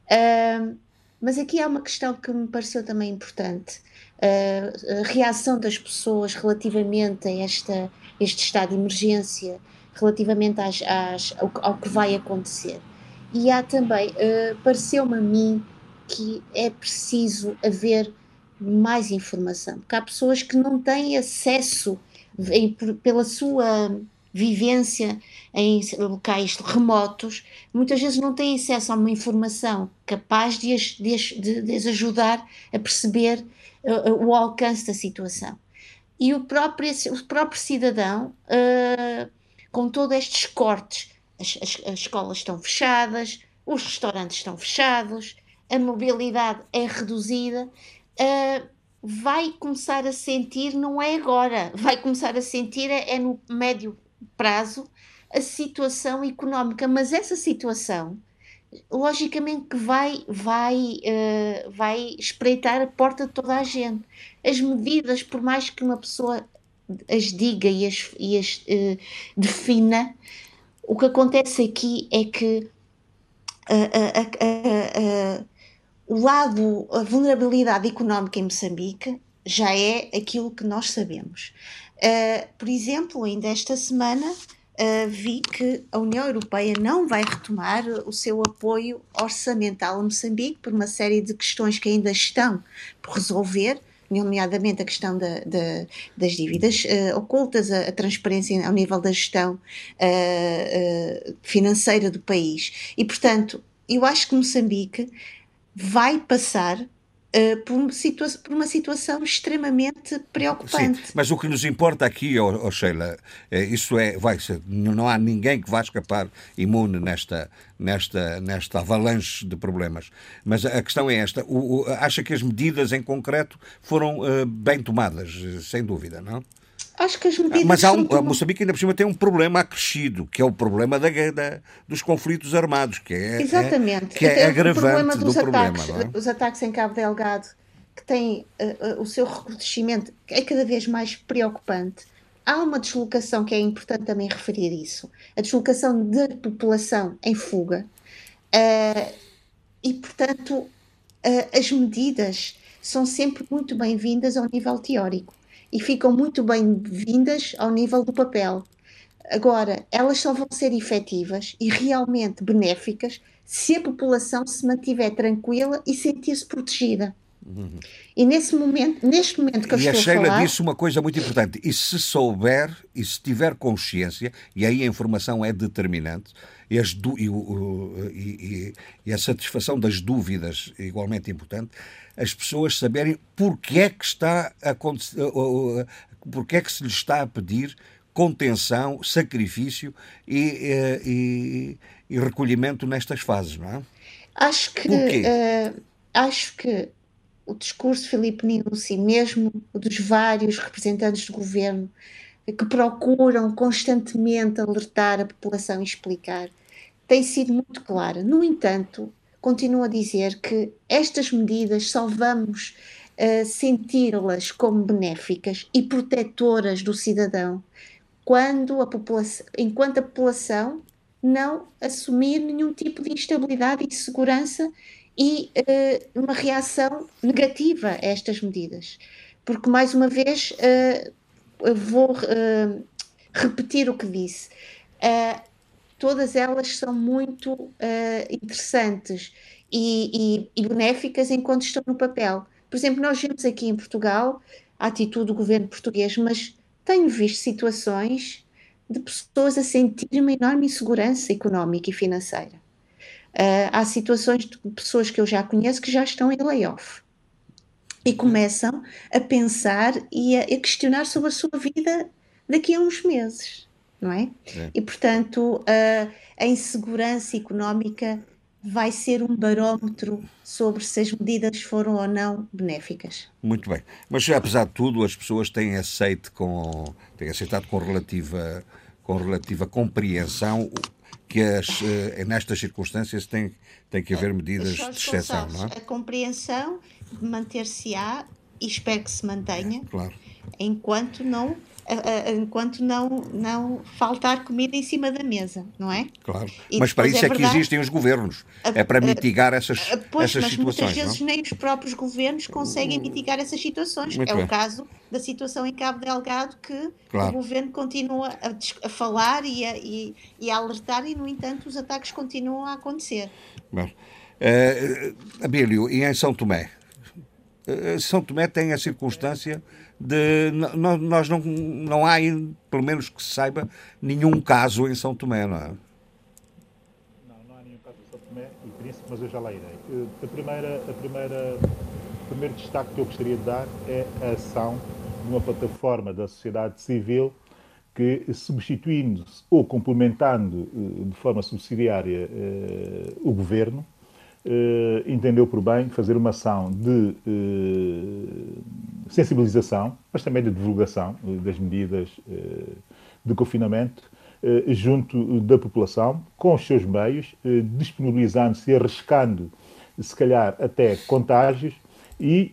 Uh, mas aqui há uma questão que me pareceu também importante. Uh, a reação das pessoas relativamente a esta, este estado de emergência, relativamente às, às, ao, ao, que vai acontecer. E há também, uh, pareceu-me a mim que é preciso haver mais informação, porque há pessoas que não têm acesso em, pela sua vivência em locais remotos, muitas vezes não têm acesso a uma informação capaz de as, de as, de as ajudar a perceber uh, o alcance da situação. E o próprio, o próprio cidadão, uh, com todos estes cortes, as, as, as escolas estão fechadas, os restaurantes estão fechados, a mobilidade é reduzida uh, vai começar a sentir, não é agora, vai começar a sentir é, é no médio prazo a situação económica, mas essa situação logicamente que vai, vai, uh, vai espreitar a porta de toda a gente. As medidas, por mais que uma pessoa as diga e as, e as uh, defina, o que acontece aqui é que uh, o lado, a vulnerabilidade económica em Moçambique já é aquilo que nós sabemos. Por exemplo, ainda esta semana uh, vi que a União Europeia não vai retomar o seu apoio orçamental a Moçambique por uma série de questões que ainda estão por resolver, nomeadamente a questão da, da, das dívidas uh, ocultas, a, a, transparência ao nível da gestão financeira do país. E, portanto, eu acho que Moçambique vai passar Uh, por, uma por, uma situação extremamente preocupante. Sim, mas o que nos importa aqui, oh, oh Sheila, é, isso é, vai ser, não há ninguém que vá escapar imune nesta, nesta, nesta avalanche de problemas. Mas a questão é esta: o, o, acha que as medidas em concreto foram uh, bem tomadas, sem dúvida, não? Acho que as medidas. Mas há um, a Moçambique ainda por cima tem um problema acrescido, que é o problema da, da dos conflitos armados, que é, Exatamente. É, que é agravante do ataques, problema. É? Os ataques em Cabo Delgado, que têm uh, uh, o seu recrudescimento, é cada vez mais preocupante. Há uma deslocação que é importante também referir isso: a deslocação da população em fuga. Uh, e, portanto, as medidas são sempre muito bem-vindas ao nível teórico e ficam muito bem-vindas ao nível do papel. Agora, elas só vão ser efetivas e realmente benéficas se a população se mantiver tranquila e sentir-se protegida. Uhum. E nesse momento, neste momento que eu e estou a Sheila a falar... disse uma coisa muito importante, e se souber, e se tiver consciência, e aí a informação é determinante, e, as e, e, e a satisfação das dúvidas é igualmente importante, as pessoas saberem porque é que está a porque é que se lhes está a pedir contenção, sacrifício e, e, e recolhimento nestas fases, não é? Acho que uh, acho que o discurso Filipe Nussi, mesmo dos vários representantes do governo que procuram constantemente alertar a população e explicar, tem sido muito clara. No entanto, continuo a dizer que estas medidas só vamos uh, senti-las como benéficas e protetoras do cidadão quando a população, enquanto a população não assumir nenhum tipo de instabilidade e insegurança e uh, uma reação negativa a estas medidas. Porque, mais uma vez, uh, vou uh, repetir o que disse todas elas são muito interessantes e, e, e, benéficas enquanto estão no papel. Por exemplo, nós vemos aqui em Portugal a atitude do governo português, mas tenho visto situações de pessoas a sentir uma enorme insegurança económica e financeira. Uh, há situações de pessoas que eu já conheço que já estão em layoff. e começam a pensar e a, a questionar sobre a sua vida daqui a uns meses, não é? é. E, portanto, a, a insegurança económica vai ser um barómetro sobre se as medidas foram ou não benéficas. Muito bem. Mas, apesar de tudo, as pessoas têm, aceito com, têm aceitado com relativa, com relativa compreensão que as, eh, nestas circunstâncias tem, tem que haver medidas de exceção, não é? A compreensão manter-se-á e espero que se mantenha, claro. enquanto não enquanto não, não faltar comida em cima da mesa, não é? Claro. E mas para isso é, é, que existem os governos. é para mitigar essas, pois, essas mas situações. Muitas vezes nem os próprios governos conseguem mitigar essas situações. Muito é bem. o caso da situação em Cabo Delgado que claro. o governo continua a, a falar e a, e, e a, alertar e, no entanto, os ataques continuam a acontecer. Bom. Uh, Abílio, e em São Tomé? Uh, São Tomé tem a circunstância de nós não, não há, pelo menos que se saiba, nenhum caso em São Tomé, não é? Não, não há nenhum caso em São Tomé e Príncipe, mas eu já lá irei. A primeira, a primeira, o primeiro destaque que eu gostaria de dar é a ação de uma plataforma da sociedade civil que, substituindo-se ou complementando eh, de forma subsidiária eh, o governo, entendeu por bem fazer uma ação de eh, sensibilização, mas também de divulgação eh, das medidas de confinamento junto da população, com os seus meios, disponibilizando-se e arriscando, se calhar, até contágios e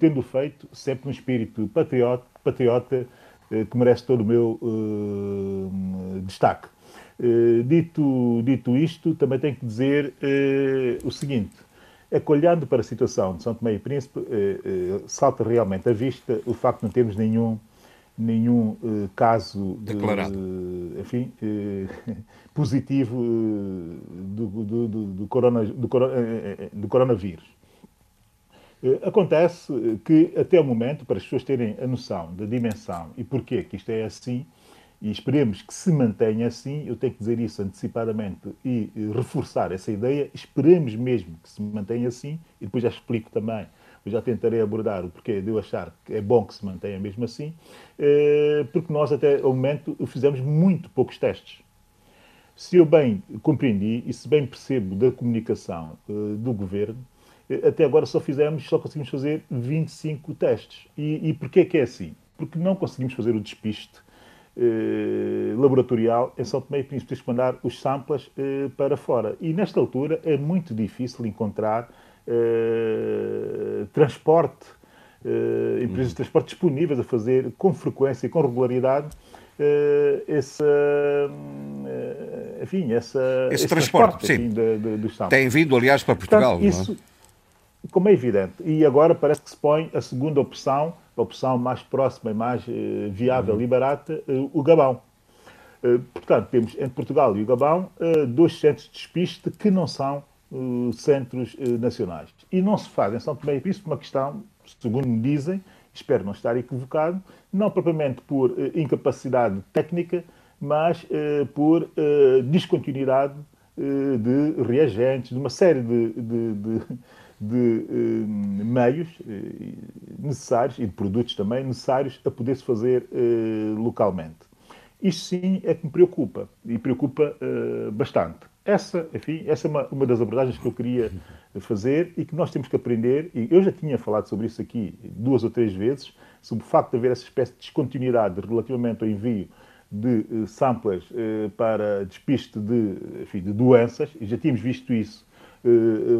tendo feito sempre um espírito patriota, patriota que merece todo o meu destaque. Eh, dito, dito isto, também tenho que dizer eh, o seguinte: que olhando para a situação de São Tomé e Príncipe, eh, salta realmente à vista o facto de não termos nenhum, nenhum caso declarado, enfim, [LAUGHS] positivo do, do, do, do, corona, do, do coronavírus. Acontece que, até o momento, para as pessoas terem a noção da dimensão e porquê que isto é assim, e esperemos que se mantenha assim. Eu tenho que dizer isso antecipadamente e reforçar essa ideia. Esperemos mesmo que se mantenha assim e depois já explico também. Eu já tentarei abordar o porquê de eu achar que é bom que se mantenha mesmo assim, eh, porque nós até ao momento fizemos muito poucos testes. Se eu bem compreendi e se bem percebo da comunicação eh, do governo, eh, até agora só fizemos, só conseguimos fazer 25 testes. E, e porquê que é assim? Porque não conseguimos fazer o despiste eh, laboratorial em São Tomé e Príncipe, tens que mandar os samples eh, para fora. E nesta altura é muito difícil encontrar eh, transporte, empresas de transporte disponíveis a fazer com frequência e com regularidade essa, enfim, essa, esse, esse transporte, transporte sim. de, de, dos samples. Tem vindo, aliás, para Portugal. Portanto, isso, como é evidente. E agora parece que se põe a segunda opção opção mais próxima e mais eh, viável uhum. e barata, eh, o Gabão. Eh, portanto, temos entre Portugal e o Gabão dois centros de despiste que não são centros nacionais. E não se faz em São Tomé e Príncipe uma questão, segundo me dizem, espero não estar equivocado, não propriamente por incapacidade técnica, mas por descontinuidade de reagentes, de uma série de, de, de de eh, meios eh, necessários e de produtos também necessários a poder-se fazer eh, localmente. Isto sim é que me preocupa e preocupa bastante. Essa, enfim, essa é uma, uma das abordagens que eu queria fazer e que nós temos que aprender, e eu já tinha falado sobre isso aqui duas ou três vezes, sobre o facto de haver essa espécie de descontinuidade relativamente ao envio de samples para despiste de, enfim, de doenças, e já tínhamos visto isso eh,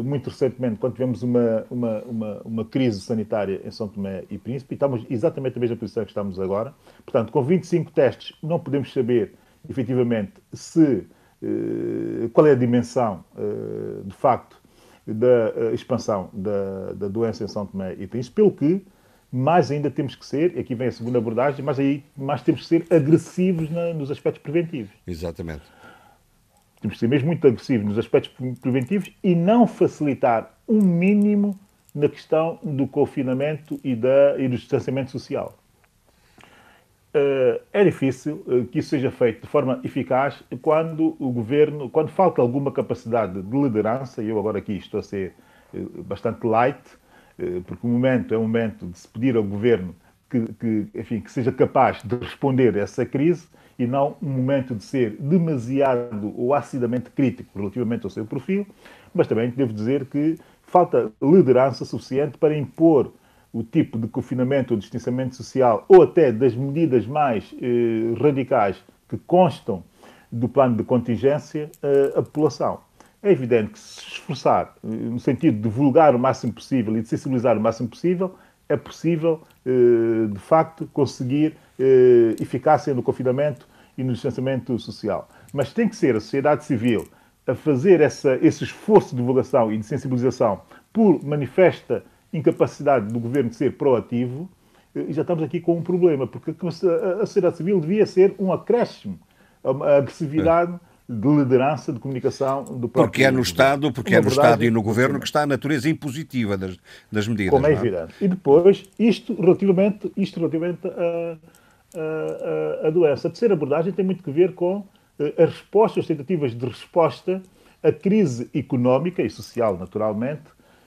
muito recentemente, quando tivemos uma, uma, uma, uma, crise sanitária em São Tomé e Príncipe, e estamos exatamente na mesma posição que estamos agora. Portanto, com 25 testes, não podemos saber efetivamente se, eh, qual é a dimensão, eh, de facto, da expansão da, da doença em São Tomé e Príncipe, pelo que mais ainda temos que ser, aqui vem a segunda abordagem, mas aí mais temos que ser agressivos na, nos aspectos preventivos. Exatamente. Temos que ser mesmo muito agressivos nos aspectos preventivos e não facilitar um mínimo na questão do confinamento e, da, e do distanciamento social. Uh, é difícil uh, que isso seja feito de forma eficaz quando o governo, quando falta alguma capacidade de liderança, e eu agora aqui estou a ser uh, bastante light, porque o momento é um momento de se pedir ao governo que, que, enfim, que seja capaz de responder a essa crise e não um momento de ser demasiado ou acidamente crítico relativamente ao seu perfil, mas também devo dizer que falta liderança suficiente para impor o tipo de confinamento ou distanciamento social ou até das medidas mais eh, radicais que constam do plano de contingência eh, a população. É evidente que se esforçar eh, no sentido de divulgar o máximo possível e de sensibilizar o máximo possível, é possível, eh, de facto, conseguir eficácia no confinamento e no distanciamento social. Mas tem que ser a sociedade civil a fazer essa, esse esforço de divulgação e de sensibilização por manifesta incapacidade do governo de ser proativo, eh, e já estamos aqui com um problema, porque a sociedade civil devia ser um acréscimo, a agressividade de liderança, de comunicação do próprio Porque é no Estado, porque é no Estado e no Governo que está a natureza impositiva das, das medidas. Como é, é evidente. E depois, isto relativamente, isto relativamente a, a, a, doença. A terceira abordagem tem muito que ver com eh, as respostas, as tentativas de resposta à crise económica e social, naturalmente,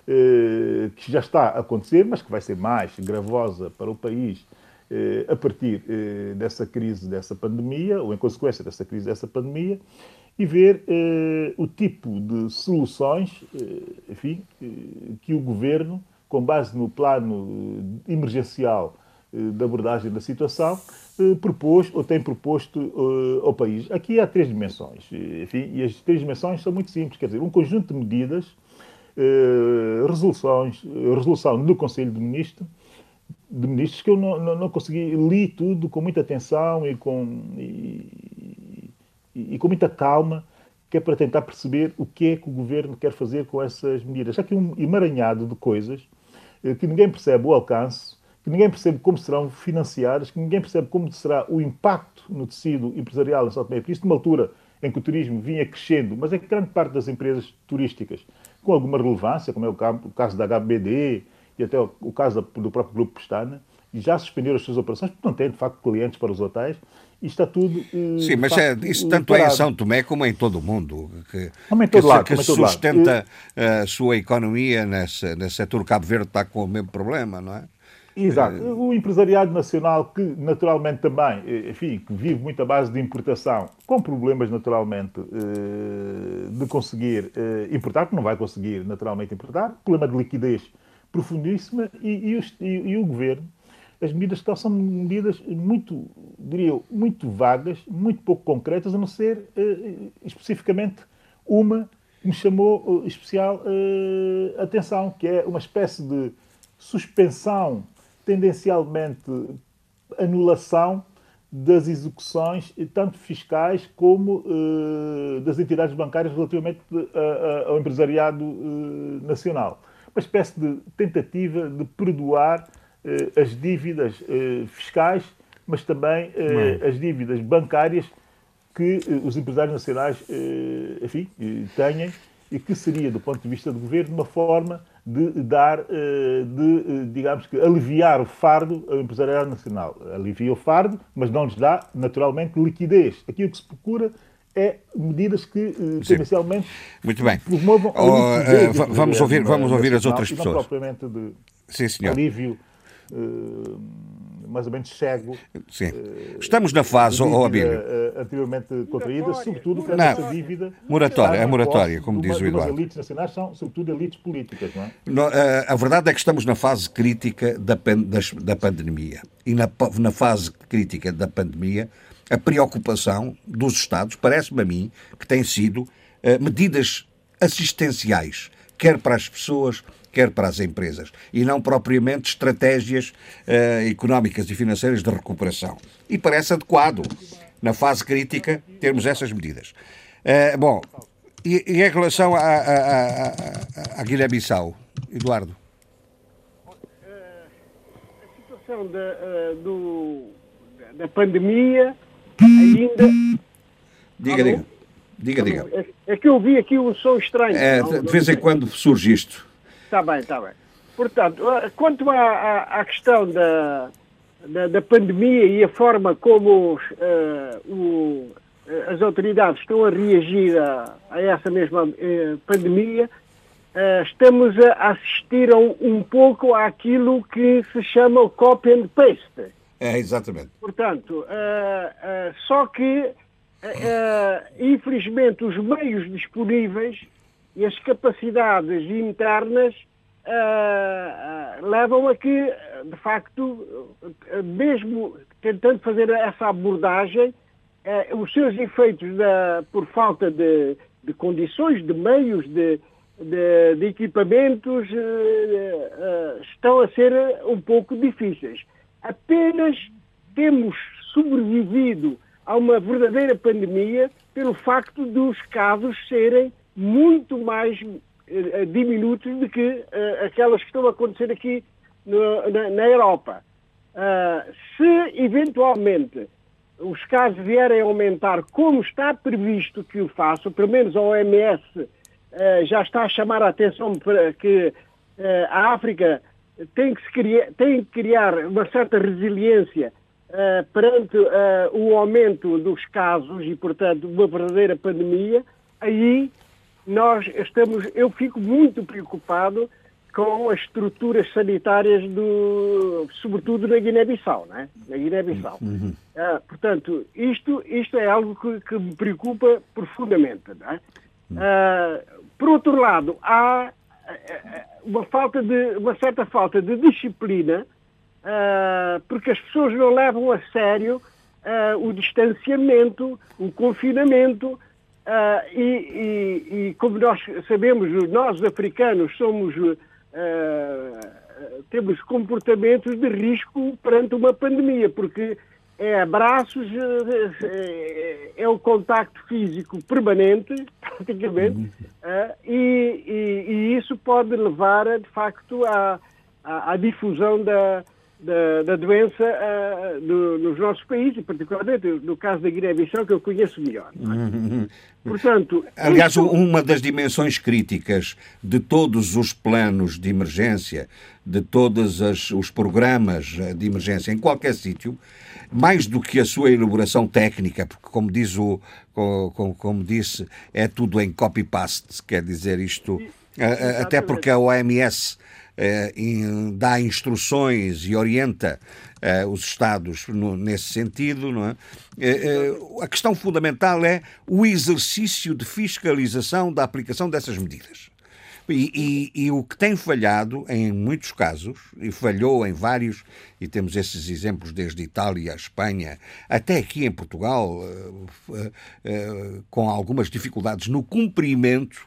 eh, que já está a acontecer, mas que vai ser mais gravosa para o país eh, a partir dessa crise, dessa pandemia, ou em consequência dessa crise, dessa pandemia, e ver o tipo de soluções, enfim, que o governo, com base no plano emergencial de abordagem da situação, eh, propôs ou tem proposto uh, ao país. Aqui há três dimensões, enfim, e as três dimensões são muito simples, quer dizer, um conjunto de medidas, resoluções, resolução do Conselho de Ministros, de Ministros que eu não, não, não, consegui, li tudo com muita atenção e com, e, e, e com muita calma, que é para tentar perceber o que é que o Governo quer fazer com essas medidas. Há aqui um emaranhado de coisas que ninguém percebe o alcance, que ninguém percebe como serão financiadas, que ninguém percebe como será o impacto no tecido empresarial em São Tomé Isto numa altura em que o turismo vinha crescendo, mas é que grande parte das empresas turísticas, com alguma relevância, como é o caso da HBD e até o caso do próprio Grupo Pestana, já suspenderam as suas operações porque não têm, de facto, clientes para os hotéis e está tudo. Eh, Sim, mas é, isso tanto parado. é em São Tomé como em todo o mundo, que, como em todo que, lado, que sustenta lado. a sua economia nesse, nesse setor. Cabo Verde está com o mesmo problema, não é? Exato. Eh, o empresariado nacional, que naturalmente também, eh, enfim, que vive muito à base de importação, com problemas naturalmente eh, de conseguir importar, porque não vai conseguir naturalmente importar, problema de liquidez profundíssima, e, e, e, e o governo, as medidas que são medidas muito, diria eu, muito vagas, muito pouco concretas, a não ser especificamente uma que me chamou especial atenção, que é uma espécie de suspensão tendencialmente anulação das execuções, tanto fiscais como uh, das entidades bancárias relativamente uh, uh, ao empresariado nacional. Uma espécie de tentativa de perdoar as dívidas fiscais, mas também as dívidas bancárias que os empresários nacionais enfim, têm e que seria, do ponto de vista do governo, uma forma de dar, eh, de, eh, digamos que, aliviar o fardo ao empresariado nacional. Alivia o fardo, mas não lhes dá, naturalmente, liquidez. Aqui o que se procura é medidas que eh, tendencialmente Muito bem. promovam oh, uh, vamos ouvir vamos ouvir as outras pessoas. Não propriamente de Sim, senhor. alívio uh, mais ou menos cego. Sim. Estamos na fase, ó Abílio. Eh, anteriormente contraída, sobretudo para essa dívida. Moratória, é moratória, como diz o Eduardo. As elites nacionais são, sobretudo, elites políticas, não é? No, eh, a verdade é que estamos na fase crítica da, da, da pandemia. E na, na fase crítica da pandemia, a preocupação dos Estados, parece-me a mim, que tem sido uh, medidas assistenciais, quer para as pessoas, quer para as empresas, e não propriamente estratégias uh, económicas e financeiras de recuperação. E parece adequado, na fase crítica, termos essas medidas. Uh, bom, e, e, em relação à Guiné-Bissau, Eduardo? A situação da, do, da pandemia ainda. Diga, diga. Diga, diga. É, é, que eu vi aqui um som estranho. É, de vez em quando surge isto. Está bem, está bem. Portanto, quanto à, à, à questão da, da, da, pandemia e a forma como uh, o, as autoridades estão a reagir a, a essa mesma uh, pandemia, uh, estamos a assistir a um, um, pouco àquilo que se chama o copy and paste. É, exatamente. Portanto, só que, infelizmente, os meios disponíveis e as capacidades internas levam a que, de facto, mesmo tentando fazer essa abordagem, os seus efeitos da, por falta de, de condições, de meios, de, de, de equipamentos uh, uh, estão a ser um pouco difíceis. Apenas temos sobrevivido a uma verdadeira pandemia pelo facto dos casos serem muito mais uh, diminutos do que aquelas que estão a acontecer aqui no, na, na, Europa. se eventualmente os casos vierem a aumentar como está previsto que o façam, pelo menos a OMS uh, já está a chamar a atenção para que uh, a África tem que, criar, tem que criar uma certa resiliência uh, perante o aumento dos casos e, portanto, uma verdadeira pandemia, aí nós estamos, eu fico muito preocupado com as estruturas sanitárias, do, sobretudo na Guiné-Bissau, né? na Guiné-Bissau. Uhum. Uh, portanto, isto, isto é algo que, que me preocupa profundamente. Né? Uh, por outro lado, há uh, uma, falta de, uma certa falta de disciplina, porque as pessoas não levam a sério o distanciamento, o confinamento, e, e, e, como nós sabemos, nós africanos somos uh, temos comportamentos de risco perante uma pandemia, porque é abraços, é, é o contacto físico permanente, praticamente, uh, e, e, e, isso pode levar, de facto, à, à, à difusão da, da, da doença uh, no, nos nossos países, particularmente no caso da Guiné-Bissau, que eu conheço melhor. É? Uhum. Portanto, Aliás, isso... uma das dimensões críticas de todos os planos de emergência, de todos as, os programas eh, de emergência em qualquer sítio, mais do que a sua elaboração técnica, porque como diz o, como, como disse, é tudo em copy-paste, quer dizer isto, eh, até porque a OMS eh, dá instruções e orienta eh, os Estados no, nesse sentido. Não é? Eh, a questão fundamental é o exercício de fiscalização da aplicação dessas medidas. E, e, e, o que tem falhado em muitos casos, e falhou em vários, e temos esses exemplos desde Itália, Espanha, até aqui em Portugal, com algumas dificuldades no cumprimento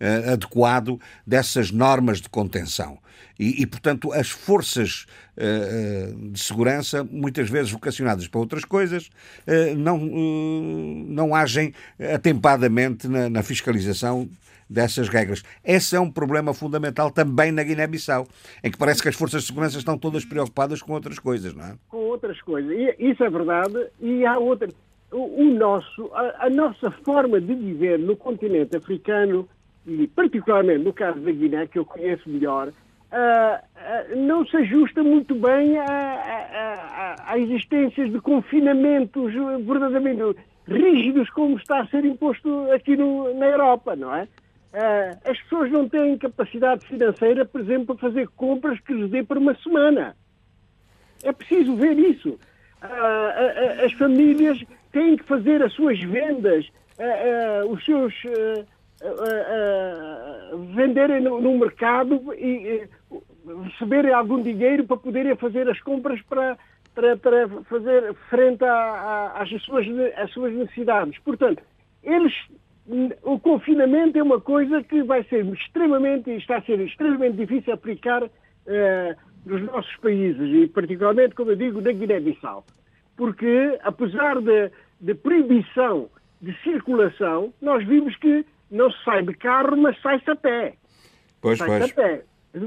uh, adequado dessas normas de contenção. E, e portanto, as forças uh, de segurança, muitas vezes vocacionadas para outras coisas, uh, não, não agem atempadamente na, na fiscalização dessas regras. Esse é um problema fundamental também na Guiné-Bissau, em que parece que as forças de segurança estão todas preocupadas com outras coisas, não é? Com outras coisas. E, isso é verdade. E há outra. O, o nosso, a, a, nossa forma de viver no continente africano e particularmente no caso da Guiné, que eu conheço melhor, uh, uh, não se ajusta muito bem a, a, a, a, existências de confinamentos verdadeiramente rígidos como está a ser imposto aqui no, na Europa, não é? Uh, as pessoas não têm capacidade financeira, por exemplo, para fazer compras que lhes dê para uma semana. É preciso ver isso. as famílias têm que fazer as suas vendas, os seus venderem no, no, mercado e receberem algum dinheiro para poderem fazer as compras para, para, para fazer frente a, a, às, suas, às suas necessidades. Portanto, eles o confinamento é uma coisa que vai ser extremamente, está a ser extremamente difícil aplicar uh, nos nossos países, e particularmente, como eu digo, na Guiné-Bissau. Porque, apesar de, de proibição de circulação, nós vimos que não se sai de carro, mas sai-se a pé. Pois, sai pois. a pé.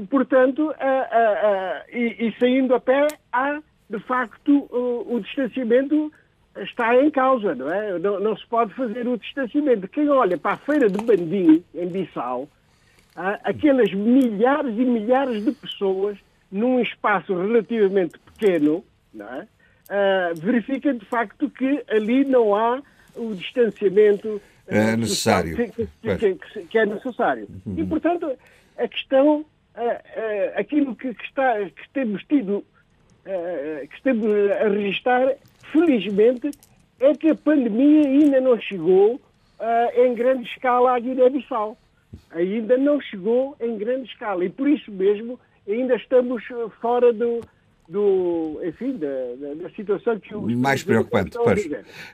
Portanto, e, e, saindo a pé, há, de facto, o, o, distanciamento está em causa, não é? Não, não, se pode fazer o distanciamento. Quem olha para a feira de Bandim, em Bissau, aquelas milhares e milhares de pessoas num espaço relativamente pequeno, não é? Uh, verifica de facto que ali não há o distanciamento é necessário. Que, que, que, é necessário. E, uhum. portanto, a questão, aquilo que, está, que temos tido, que estamos a registrar, felizmente, é que a pandemia ainda não chegou em grande escala à Guiné-Bissau. Ainda não chegou em grande escala. E por isso mesmo ainda estamos fora do, do, enfim, da, da, situação que o mais preocupante. Pois.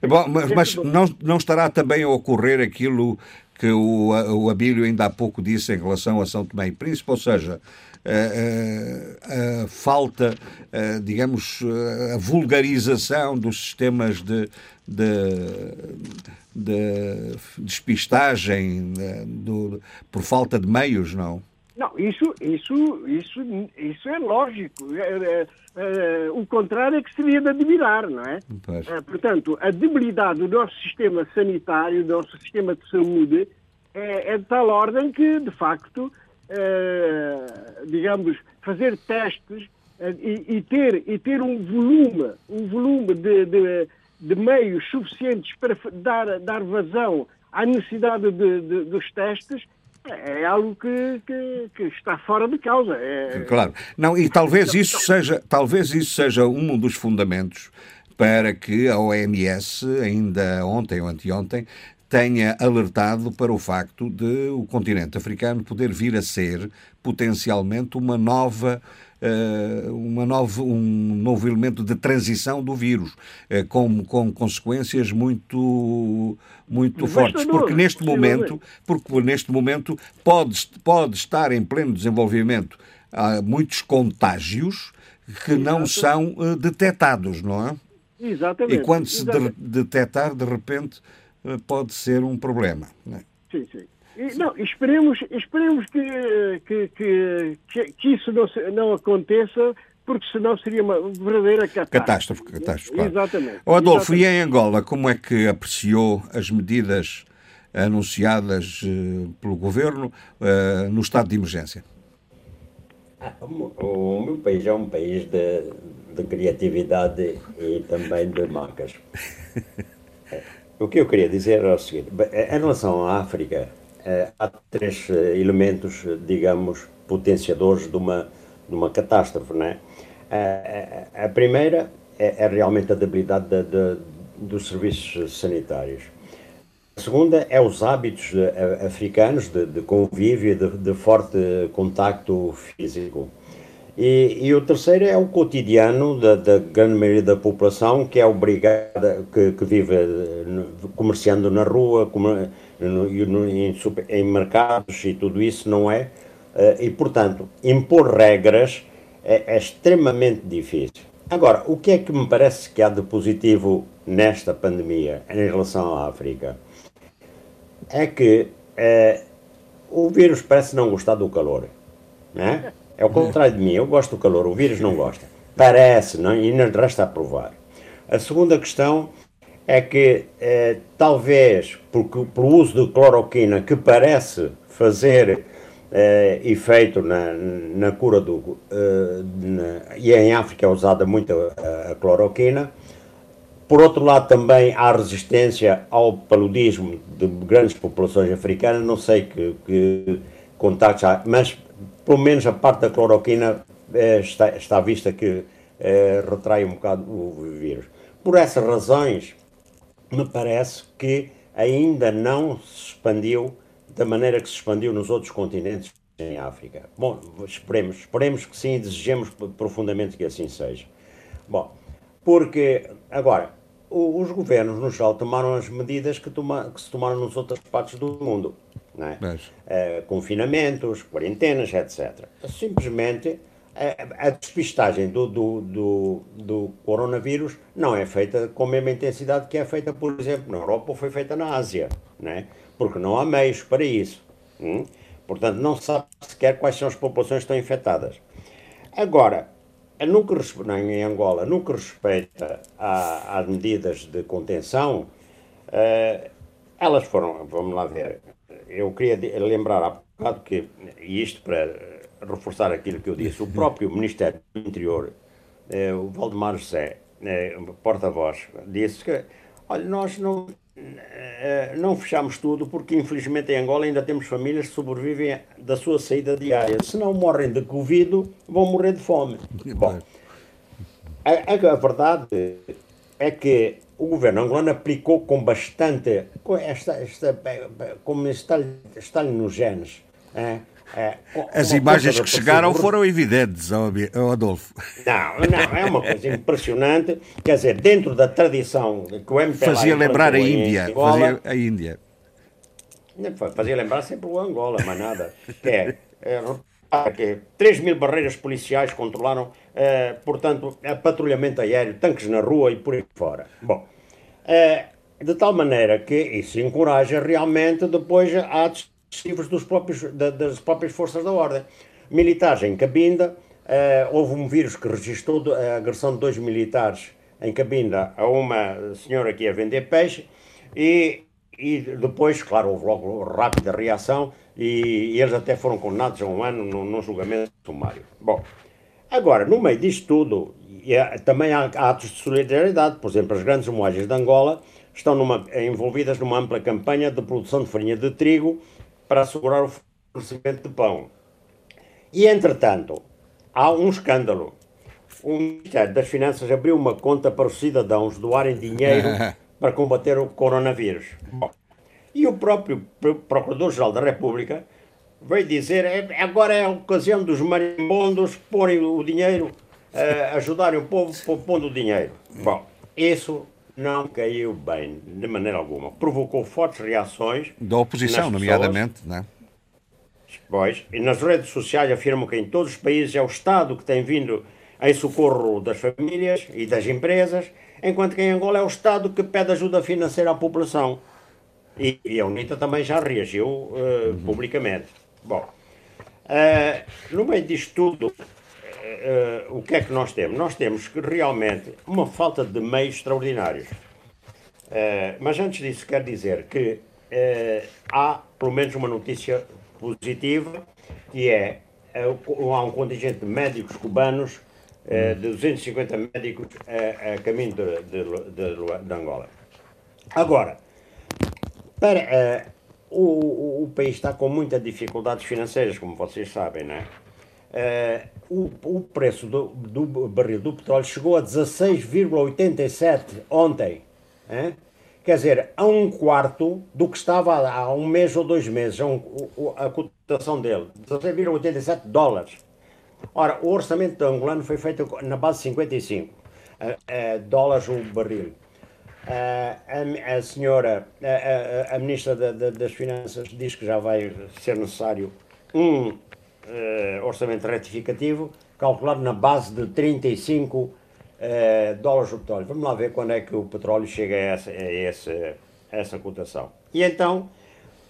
Bom, mas, mas não, não estará também a ocorrer aquilo que o, o Abílio ainda há pouco disse em relação a São Tomé e Príncipe, ou seja, a, a, a falta, a, digamos, a vulgarização dos sistemas de, de, de despistagem de, por falta de meios, não? Não, isso, isso, isso, isso é lógico. É, é, é, o contrário é que seria de admirar, não é? é? Portanto, a debilidade do nosso sistema sanitário, do nosso sistema de saúde, é, é de tal ordem que, de facto, digamos, fazer testes e, e, ter, e ter um volume, um volume de, de, de meios suficientes para dar, dar vazão à necessidade de, de, dos testes é algo que, que, que, está fora de causa. É... Claro. Não, e talvez isso seja, talvez isso seja um dos fundamentos para que a OMS, ainda ontem ou anteontem, tenha alertado para o facto de o continente africano poder vir a ser potencialmente uma nova uma nova, um novo elemento de transição do vírus, uh, com, com consequências muito, muito fortes. Porque neste momento, porque neste momento pode, pode estar em pleno desenvolvimento há muitos contágios que não são uh, detectados, não é? Exatamente. E quando se de, detectar, de repente, pode ser um problema. Não é? Sim, sim. Não, esperemos, esperemos que, que, que, que isso não, não aconteça, porque senão seria uma verdadeira catástrofe. Catástrofe, catástrofe claro. Exatamente. O Adolfo, Exatamente. e em Angola, como é que apreciou as medidas anunciadas uh, pelo governo uh, no estado de emergência? Ah, o, o meu país é um país de, de criatividade e também de marcas. [LAUGHS] o que eu queria dizer é o seguinte: em relação à África, eh, há três eh, elementos, digamos, potenciadores de uma, de uma catástrofe. Não é? a, a primeira é, é, realmente a debilidade de, de, dos serviços sanitários. A segunda é os hábitos eh, africanos de, de convívio de, de, forte contacto físico. E, e, o terceiro é o cotidiano da, da, grande maioria da população que é obrigada, que, que vive comerciando na rua, no, em, em, mercados e tudo isso, não é? Uh, e, portanto, impor regras é, é, extremamente difícil. Agora, o que é que me parece que há de positivo nesta pandemia em relação à África? É que uh, o vírus parece não gostar do calor. Né? É o contrário de mim, eu gosto do calor, o vírus não gosta. Parece, não? e não resta a provar. A segunda questão é que eh, talvez porque, por uso de cloroquina que parece fazer eh, efeito na, na cura do. Eh, na, e em África é usada muito a, a, cloroquina. Por outro lado, também há resistência ao paludismo de grandes populações africanas. Não sei que, que contactos há, mas pelo menos a parte da cloroquina eh, está, está vista que eh, retrai um bocado o vírus. Por essas razões, me parece que ainda não se expandiu da maneira que se expandiu nos outros continentes em África. Bom, esperemos, esperemos que sim, desejemos profundamente que assim seja. Bom, porque, agora, os governos, no geral, tomaram as medidas que, toma, que se tomaram nas outras partes do mundo. É? Mas... Uh, confinamentos, quarentenas, etc. Simplesmente a, despistagem do, do, do, do, coronavírus não é feita com a mesma intensidade que é feita, por exemplo, na Europa ou foi feita na Ásia, né? porque não há meios para isso. Hum? Portanto, não se sabe sequer quais são as populações que estão infectadas. Agora, que, em Angola, no que respeita às medidas de contenção, uh, elas foram, vamos lá ver, eu queria lembrar há bocado que, e isto para reforçar aquilo que eu disse, o [LAUGHS] próprio Ministério do Interior, eh, o Valdemar José, eh, porta-voz, disse que Olha, nós não, eh, não fechamos tudo porque, infelizmente, em Angola ainda temos famílias que sobrevivem da sua saída diária. Se não morrem de Covid, vão morrer de fome. Bom, a, a, verdade é que o governo angolano aplicou com bastante, com esta, esta, como está, está nos genes, é, é, As imagens que chegaram foram evidentes, Adolfo. Não, não, é uma coisa impressionante. Quer dizer, dentro da tradição que o MPLA Fazia lembrar a Índia. Angola, fazia a Índia. Fazia lembrar sempre o Angola, mas nada. Que é, é que 3 mil barreiras policiais controlaram, eh, portanto, patrulhamento aéreo, tanques na rua e por aí fora. Bom, eh, de tal maneira que isso encoraja realmente depois atos excessivos dos próprios, da, das próprias forças da ordem. Militares em Cabinda, eh, houve um vírus que registrou a agressão de dois militares em Cabinda a uma senhora que ia vender peixe e, e depois, claro, houve logo rápida reação e, e eles até foram condenados a um ano num, num julgamento sumário. Bom, agora, no meio disto tudo, e, também há atos de solidariedade, por exemplo, as grandes moagens de Angola estão numa, envolvidas numa ampla campanha de produção de farinha de trigo para assegurar o fornecimento de pão. E, entretanto, há um escândalo. O Ministério das Finanças abriu uma conta para os cidadãos doarem dinheiro [LAUGHS] para combater o coronavírus. Bom, e o próprio Procurador-Geral da República veio dizer é, agora é a ocasião dos marimbondos porem o dinheiro, uh, ajudarem o povo pondo o dinheiro. Bom, isso não caiu bem, de maneira alguma. Provocou fortes reações. Da oposição, nomeadamente, não é? Pois, e nas redes sociais afirmam que em todos os países é o Estado que tem vindo em socorro das famílias e das empresas, enquanto que em Angola é o Estado que pede ajuda financeira à população. E, e a UNITA também já reagiu uh, uhum. publicamente. Bom, uh, no meio disto tudo, uh, o que é que nós temos? Nós temos realmente uma falta de meios extraordinários. mas antes disso, quero dizer que há pelo menos uma notícia positiva, que é há um contingente de médicos cubanos, de 250 médicos a, caminho de, de, de, de Angola. Agora, para, uh, o, o, país está com muitas dificuldades financeiras, como vocês sabem, não é? Uh, o, o, preço do, do, barril do petróleo chegou a 16,87 ontem. Hein? Quer dizer, a um quarto do que estava há um mês ou dois meses, a, um, a cotação dele, 16,87 dólares. Ora, o orçamento angolano foi feito na base de 55 uh, uh, dólares o barril a, a, senhora, a, a, a ministra da, da, das Finanças, diz que já vai ser necessário um uh, orçamento retificativo, calculado na base de 35 uh, eh, dólares o petróleo. Vamos lá ver quando é que o petróleo chega a essa, a essa, a essa cotação. E então,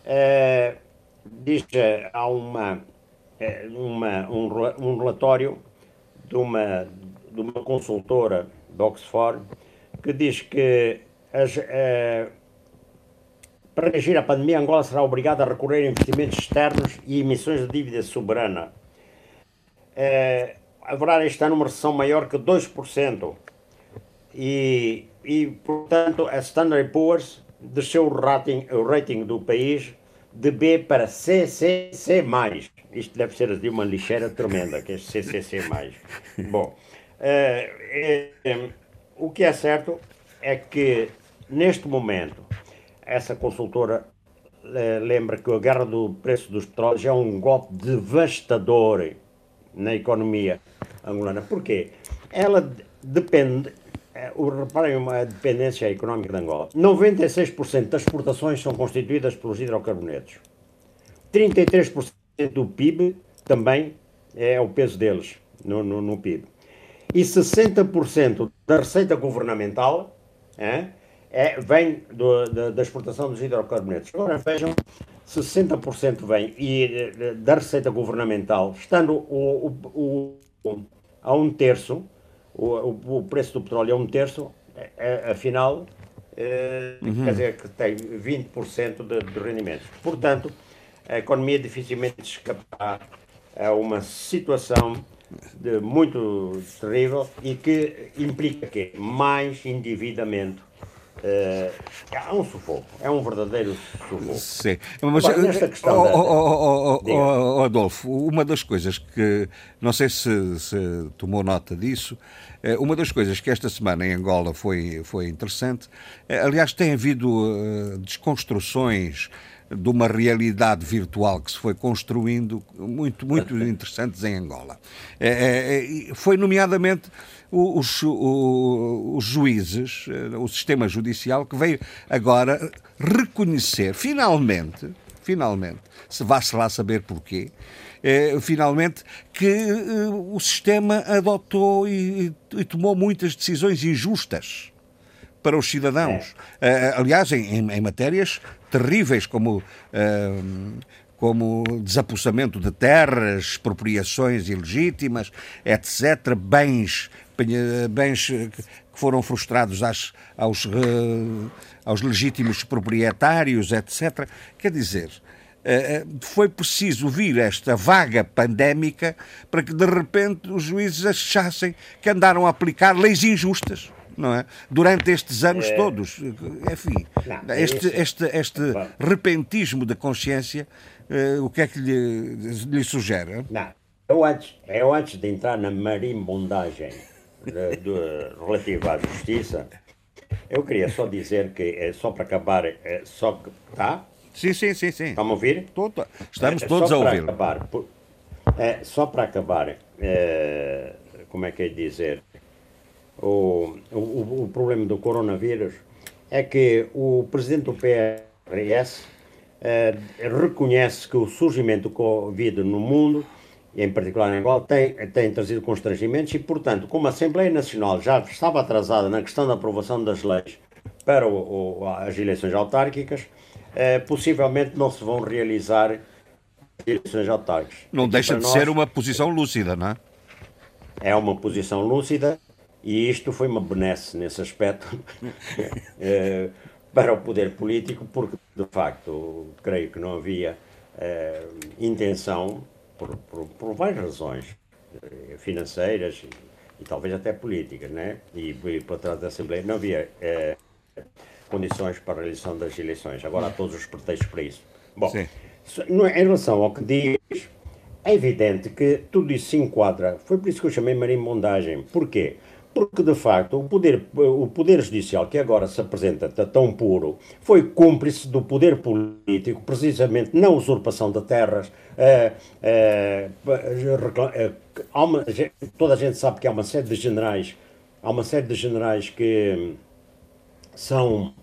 uh, diz há uma, uma, um, um relatório de uma, de uma consultora de Oxford que diz que as, eh, para reagir à pandemia, Angola será obrigada a recorrer a investimentos externos e emissões de dívida soberana. Eh, haverá este ano uma recessão maior que 2%. E, e portanto, a Standard Poor's desceu o rating, o rating do país de B para CCC+. Isto deve ser de uma lixeira tremenda, que é CCC+. Bom, eh, eh, o que é certo é que, neste momento, essa consultora eh, lembra que a guerra do preço dos petróleos é um golpe devastador na economia angolana. Porquê? Ela depende, eh, reparem uma dependência económica de Angola. 96% das exportações são constituídas pelos hidrocarbonetos. 33% do PIB também é o peso deles no, no, no PIB e 60% da receita governamental é, é vem do, da, da, exportação dos hidrocarbonetos. Agora vejam, 60% vem e, da receita governamental, estando o, o, o, a um terço, o, preço do petróleo a um terço, é, é afinal, é, uhum. quer dizer que tem 20% de, de rendimentos. Portanto, a economia dificilmente escapará a uma situação de, muito terrível e que implica que mais endividamento Uh, há um sufoco, é um verdadeiro sufoco. Sim, mas Agora, nesta questão oh, da... oh, oh, oh, Adolfo, uma das coisas que, não sei se, se, tomou nota disso, eh, uma das coisas que esta semana em Angola foi, foi interessante, eh, aliás, tem havido desconstruções de uma realidade virtual que se foi construindo muito, muito interessantes em Angola. É, é, foi nomeadamente os, os, juízes, eh, o sistema judicial, que veio agora reconhecer, finalmente, finalmente, se vá-se lá saber porquê, é, finalmente, que eh, o sistema adotou e, e, tomou muitas decisões injustas para os cidadãos. É. aliás, em, em, matérias terríveis como como desapossamento de terras, expropriações ilegítimas, etc., bens bens que foram frustrados às, aos, aos legítimos proprietários, etc. Quer dizer, foi preciso vir esta vaga pandémica para que de repente os juízes achassem que andaram a aplicar leis injustas. Não é? Durante estes anos é... todos. Enfim, não, este, este, este repentismo da consciência, uh, o que é que lhe, lhe sugere? Não, eu antes, eu antes de entrar na marimbondagem de, de, relativa à justiça, eu queria só dizer que, é só para acabar, é, só que. Tá? Sim, sim, sim. sim. Estamos a ouvir? Todo, estamos é, todos a ouvir. Acabar, é, só para acabar, é, como é que é dizer? O, o, o problema do coronavírus é que o presidente do PRS é, reconhece que o surgimento do Covid no mundo em particular em Angola, tem, tem trazido constrangimentos e, portanto, como a Assembleia Nacional já estava atrasada na questão da aprovação das leis para o, o, as eleições autárquicas, eh, possivelmente não se vão realizar eleições autárquicas. Não deixa de nós, ser uma posição lúcida, não é? É uma posição lúcida e isto foi uma benesse nesse aspecto [LAUGHS] eh, para o poder político, porque, de facto, creio que não havia eh, intenção por, por, por várias razões eh, financeiras e, e, talvez até políticas, né? E, e por trás da Assembleia não havia eh, condições para a realização das eleições. Agora há todos os pretextos para isso. Bom, Sim. em relação ao que diz, é evidente que tudo isso se enquadra. Foi por isso que eu chamei marimbondagem. Porquê? porque de facto o poder, o poder judicial que agora se apresenta tão puro foi cúmplice do poder político, precisamente na usurpação de terras. É, é, uma, toda a gente sabe que há uma série de generais, há uma série de generais que são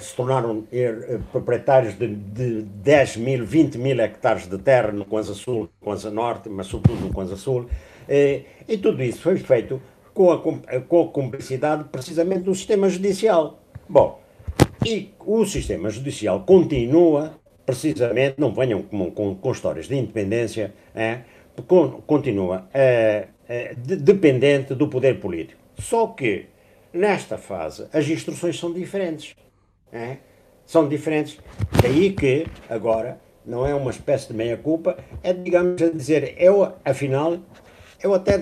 se tornaram proprietários de, de 10 mil, 20 mil hectares de terra no Kwanza Sul, Kwanza Norte, mas sobretudo no Kwanza Sul. E tudo isso foi feito com a, com a cumplicidade precisamente do sistema judicial. Bom, e o sistema judicial continua, precisamente, não venham com, com, com histórias de independência, é, continua é, é, de, dependente do poder político. Só que, nesta fase, as instruções são diferentes. É? São diferentes. Daí que, agora, não é uma espécie de meia-culpa, é, digamos, a dizer, eu, afinal, eu até,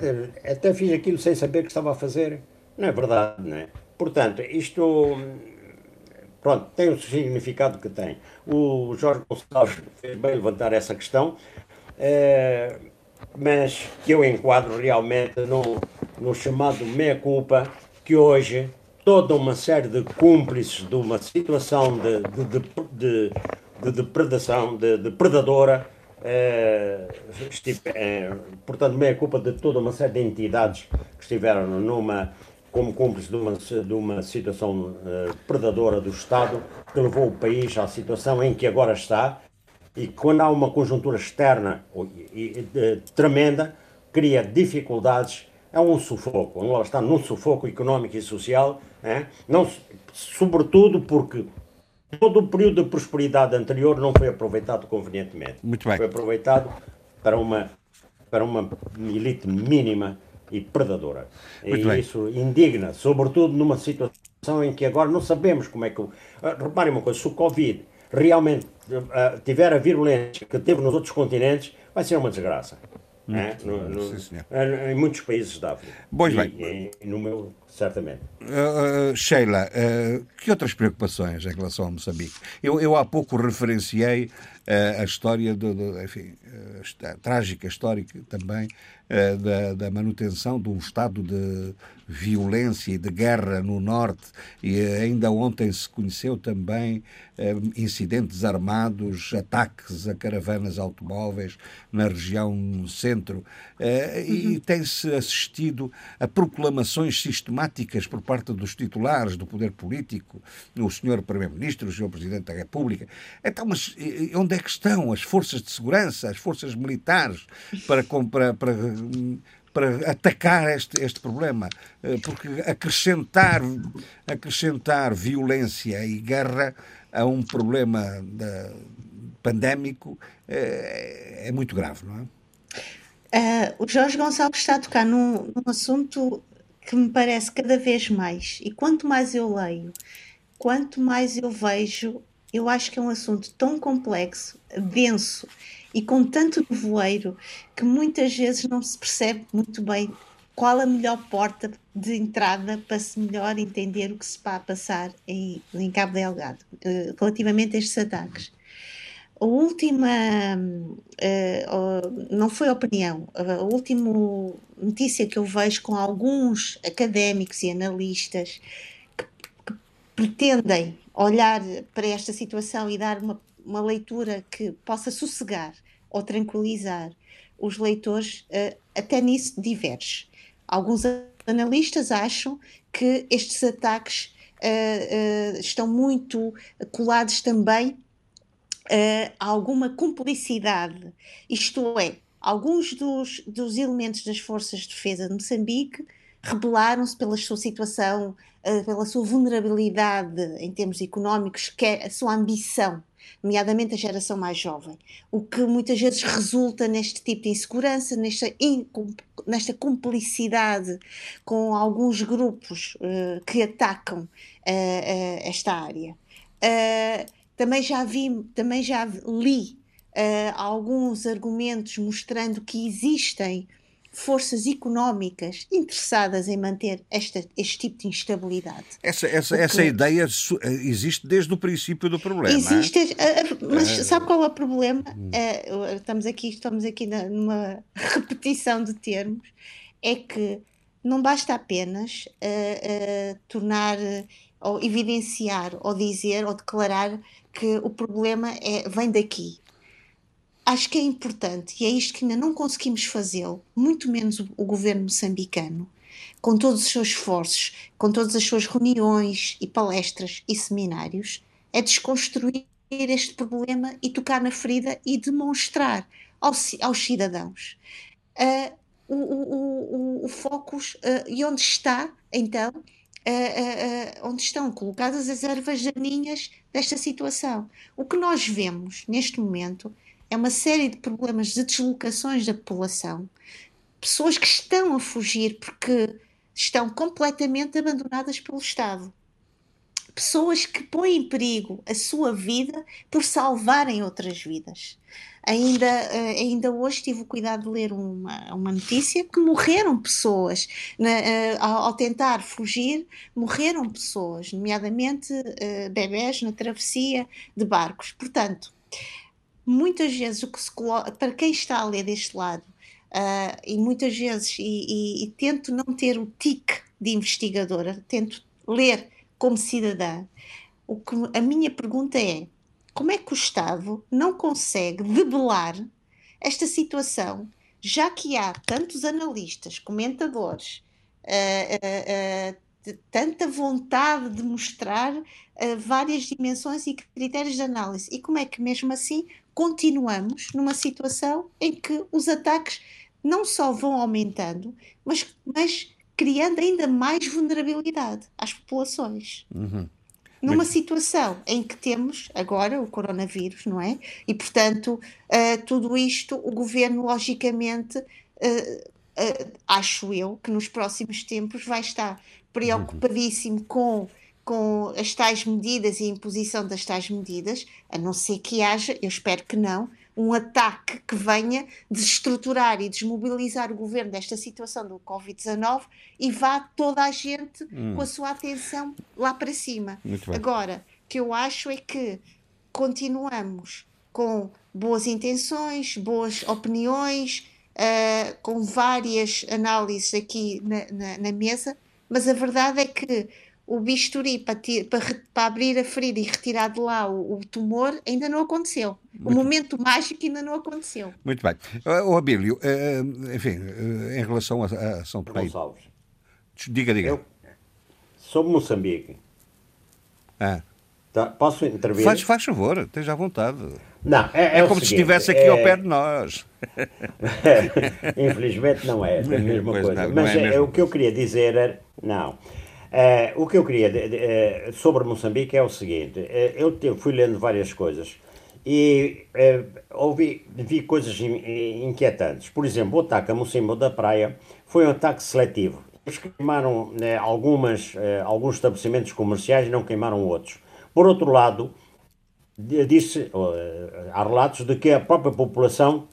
até fiz aquilo sem saber o que estava a fazer. Não é verdade, não é? Portanto, isto pronto, tem o significado que tem. O Jorge Gonçalves fez bem levantar essa questão, é, mas que eu enquadro realmente no, no chamado meia-culpa, que hoje toda uma série de cúmplices de uma situação de, de, de, de, de depredação, de, de predadora, é, estive, é, portanto, meia culpa de toda uma série de entidades que estiveram numa, como cúmplices de uma, de uma situação uh, predadora do Estado, que levou o país à situação em que agora está, e quando há uma conjuntura externa tremenda, cria dificuldades, é um sufoco. Angola está num sufoco económico e social, não, sobretudo porque todo o período de prosperidade anterior não foi aproveitado convenientemente. Muito bem. Foi aproveitado para uma, para uma elite mínima e predadora. Muito e bem. isso indigna, sobretudo numa situação em que agora não sabemos como é que. Uh, reparem uma coisa: se o Covid realmente uh, tiver a virulência que teve nos outros continentes, vai ser uma desgraça. É? No, no, sim, em muitos países da África. Pois bem. E, no meu Certamente. Uh, Sheila, uh, que outras preocupações em relação a Moçambique? Eu, eu há pouco referenciei uh, a história, do, do enfim, a trágica histórica também, da, da, manutenção de um estado de violência e de guerra no norte e ainda ontem se conheceu também eh, incidentes armados, ataques a caravanas automóveis na região centro eh, e uhum. tem-se assistido a proclamações sistemáticas por parte dos titulares do poder político, o senhor Primeiro-Ministro, o senhor Presidente da República. Então, mas onde é que estão as forças de segurança, as forças militares para, para, para para atacar este, este problema, eh, porque acrescentar, acrescentar violência e guerra a um problema da, pandémico é, é, muito grave, não é? Uh, o Jorge Gonçalves está a tocar num, num assunto que me parece cada vez mais, e quanto mais eu leio, quanto mais eu vejo, eu acho que é um assunto tão complexo, denso e com tanto nevoeiro que muitas vezes não se percebe muito bem qual a melhor porta de entrada para se melhor entender o que se está a passar em, em Cabo Delgado uh, relativamente a estes ataques. A última, uh, não foi opinião, a última notícia que eu vejo com alguns académicos e analistas pretendem olhar para esta situação e dar uma uma leitura que possa sossegar ou tranquilizar os leitores, uh, até nisso diverge. Alguns analistas acham que estes ataques uh, uh, estão muito colados também a alguma cumplicidade, isto é, alguns dos, dos elementos das forças de defesa de Moçambique rebelaram-se pela sua situação, pela sua vulnerabilidade em termos económicos, que é a sua ambição nomeadamente a geração mais jovem, o que muitas vezes resulta neste tipo de insegurança, nesta, nesta cumplicidade com alguns grupos uh, que atacam uh, uh, esta área. também já vi, também já li alguns argumentos mostrando que existem forças económicas interessadas em manter esta, este tipo de instabilidade. Essa, essa, Porque... essa ideia eh, existe desde o princípio do problema. Existe, é? mas sabe qual é o problema? Hum. É, estamos aqui, estamos aqui numa [LAUGHS] repetição de termos, é que não basta apenas uh, uh, tornar ou evidenciar ou dizer ou declarar que o problema é, vem daqui acho que é importante, e é isto que ainda não conseguimos fazê-lo, muito menos o, o governo moçambicano, com todos os seus esforços, com todas as suas reuniões e palestras e seminários, é desconstruir este problema e tocar na ferida e demonstrar aos, aos cidadãos uh, o, o, o, o foco uh, e onde está, então, uh, onde estão colocadas as ervas daninhas desta situação. O que nós vemos neste momento é uma série de problemas de deslocações da população, pessoas que estão a fugir porque estão completamente abandonadas pelo Estado. Pessoas que põem em perigo a sua vida por salvarem outras vidas. Ainda, uh, ainda hoje tive o cuidado de ler uma, uma notícia que morreram pessoas na, uh, ao, ao, tentar fugir, morreram pessoas, nomeadamente uh, bebés na travessia de barcos. Portanto, muitas vezes o que se coloca, para quem está a ler deste lado, uh, e muitas vezes, e, e, e, tento não ter o tique de investigadora, tento ler como cidadã, o que, a minha pergunta é: como é que o Estado não consegue debelar esta situação, já que há tantos analistas, comentadores, uh, uh, tanta vontade de mostrar uh, várias dimensões e critérios de análise. E como é que, mesmo assim, continuamos numa situação em que os ataques não só vão aumentando, mas, mas criando ainda mais vulnerabilidade às populações. Uhum. Numa mas... situação em que temos agora o coronavírus, não é? E, portanto, uh, tudo isto, o governo, logicamente, uh, uh, acho eu, que nos próximos tempos vai estar preocupadíssimo com com as tais medidas e a imposição das tais medidas, a não ser que haja, eu espero que não, um ataque que venha desestruturar e desmobilizar o governo desta situação do Covid-19 e vá toda a gente hum. com a sua atenção lá para cima. Agora, o que eu acho é que continuamos com boas intenções, boas opiniões, uh, com várias análises aqui na, na, na, mesa, mas a verdade é que o bisturi para, para, para, abrir a ferida e retirar de lá o, o tumor ainda não aconteceu. Muito o momento bem. mágico ainda não aconteceu. Muito bem. O Abílio, uh, enfim, uh, em relação a, São Tomé. Gonçalves. Diga, diga. Eu, sobre Moçambique. Ah. Tá, posso intervir? Faz, faz favor, esteja à vontade. Não, é, é, é como se estivesse aqui é... ao pé de nós. [LAUGHS] Infelizmente não é, é a mesma pois coisa. Não, Mas não é o que eu queria dizer era. Não. Uh, o que eu queria uh, sobre Moçambique é o seguinte: uh, eu te, fui lendo várias coisas e ouvi, vi coisas in, inquietantes. Por exemplo, o ataque a Mocimbo da Praia foi um ataque seletivo. Eles queimaram algumas, alguns estabelecimentos comerciais e não queimaram outros. Por outro lado, disse, há relatos de que a própria população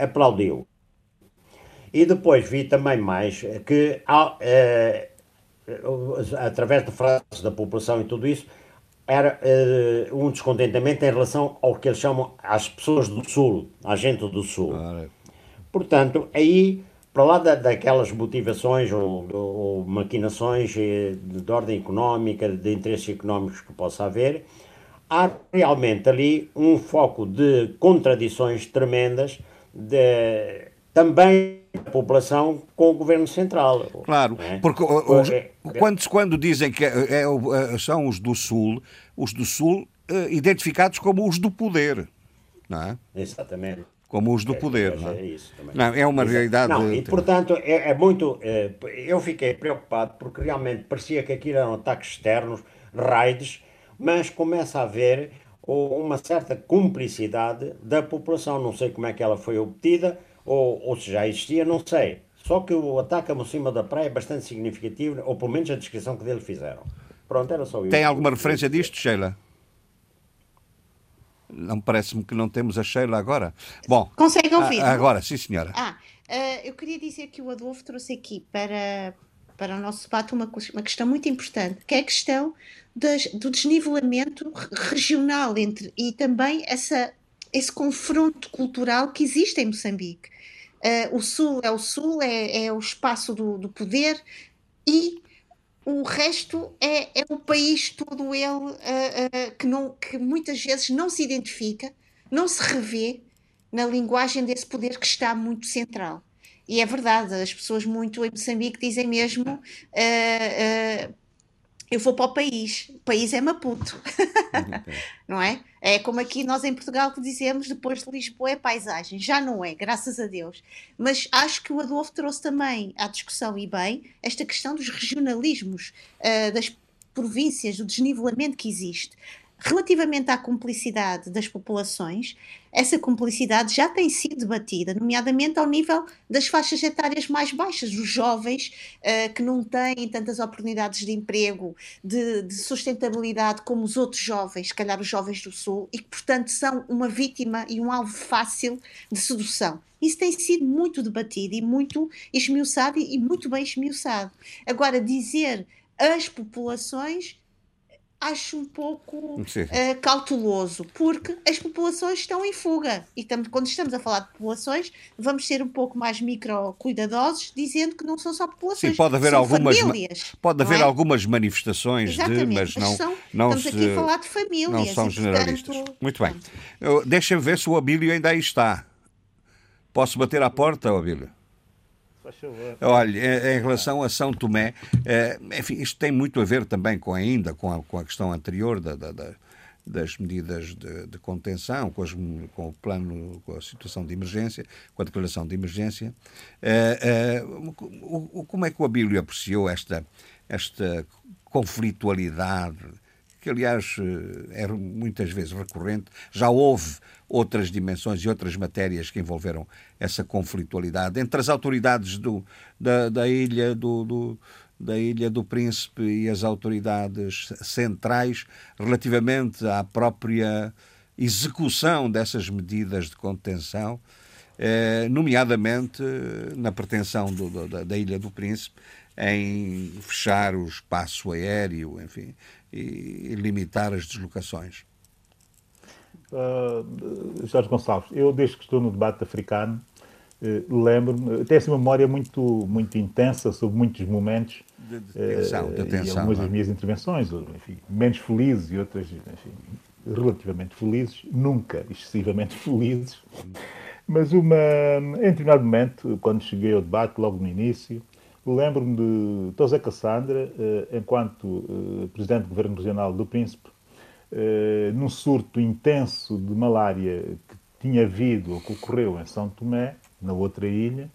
aplaudiu. E depois vi também mais que através de frases da população e tudo isso, era uh, um descontentamento em relação ao que eles chamam às pessoas do Sul, à gente do Sul. Ah, é. Portanto, aí, para lá da, daquelas motivações ou, ou maquinações de, de, ordem económica, de interesses económicos que possa haver, há realmente ali um foco de contradições tremendas, de, também a população com o governo central. Claro, é? porque os, é, quando, quando dizem que é, é, são os do Sul, os do Sul uh, identificados como os do poder, não é? Exatamente. Como os do é, poder, não é? Isso também. Não, é uma realidade. Não, e portanto é, muito. eu fiquei preocupado porque realmente parecia que aquilo eram ataques externos, raids, mas começa a haver uma certa cumplicidade da população. Não sei como é que ela foi obtida ou, ou se já existia, não sei. Só que o ataque a cima da praia é bastante significativo, ou pelo menos a descrição que dele fizeram. Pronto, era só isso. Tem alguma referência disto, Sheila? Não parece-me que não temos a Sheila agora. Bom, consegue ouvir? agora, sim, senhora. Ah, uh, eu queria dizer que o Adolfo trouxe aqui para, para o nosso debate uma, uma questão muito importante, que é a questão das, do desnivelamento regional entre e também essa, esse confronto cultural que existe em Moçambique. Uh, o Sul é o Sul, é, é o espaço do, do, poder e o resto é, é o país todo ele uh, uh, que, não, que muitas vezes não se identifica, não se revê na linguagem desse poder que está muito central. E é verdade, as pessoas muito em Moçambique dizem mesmo eu vou para o país. O país é Maputo. [LAUGHS] não é? É como aqui nós em Portugal que dizemos depois de Lisboa é paisagem. Já não é, graças a Deus. Mas acho que o Adolfo trouxe também à discussão e bem esta questão dos regionalismos, uh, das províncias, do desnivelamento que existe. Relativamente à cumplicidade das populações, essa cumplicidade já tem sido debatida, nomeadamente ao nível das faixas etárias mais baixas, os jovens uh, que não têm tantas oportunidades de emprego, de, de, sustentabilidade como os outros jovens, se calhar os jovens do Sul, e que, portanto, são uma vítima e um alvo fácil de sedução. Isso tem sido muito debatido e muito esmiuçado e, e muito bem esmiuçado. Agora, dizer as populações acho um pouco uh, cauteloso, porque as populações estão em fuga. E estamos, quando estamos a falar de populações, vamos ser um pouco mais micro cuidadosos, dizendo que não são só populações, Sim, pode haver algumas famílias. Pode haver é? algumas manifestações Exatamente, de, mas não, são, não estamos se, aqui a falar de famílias. Não são generalistas. Portanto, Muito bem. Deixa-me ver se o Abílio ainda aí está. Posso bater à porta, Abílio? Olha, em relação a São Tomé, eh, enfim, isto tem muito a ver também com ainda com a, com a questão anterior da, da, da das medidas de, de contenção, com, as, com, o plano, com a situação de emergência, com a declaração de emergência. Uh, uh, como é que o Abílio apreciou esta, esta conflitualidade, que aliás é muitas vezes recorrente? Já houve outras dimensões e outras matérias que envolveram essa conflitualidade entre as autoridades do, da, da ilha do, do da Ilha do Príncipe e as autoridades centrais relativamente à própria execução dessas medidas de contenção, eh, nomeadamente na pretensão do, da, da Ilha do Príncipe em fechar o espaço aéreo, enfim, e, e limitar as deslocações. Uh, Jorge Gonçalves, eu desde que estou no debate africano, uh, lembro-me, tenho essa memória muito, muito intensa sobre muitos momentos de, de tensão, de tensão, e algumas das é? minhas intervenções, enfim, menos felizes e outras enfim, relativamente felizes, nunca excessivamente [LAUGHS] felizes, mas uma, em determinado momento, quando cheguei ao debate, logo no início, lembro-me de José Cassandra, uh, enquanto Presidente do Governo Regional do Príncipe, eh, num surto intenso de malária que tinha havido ou que ocorreu em São Tomé, na outra ilha,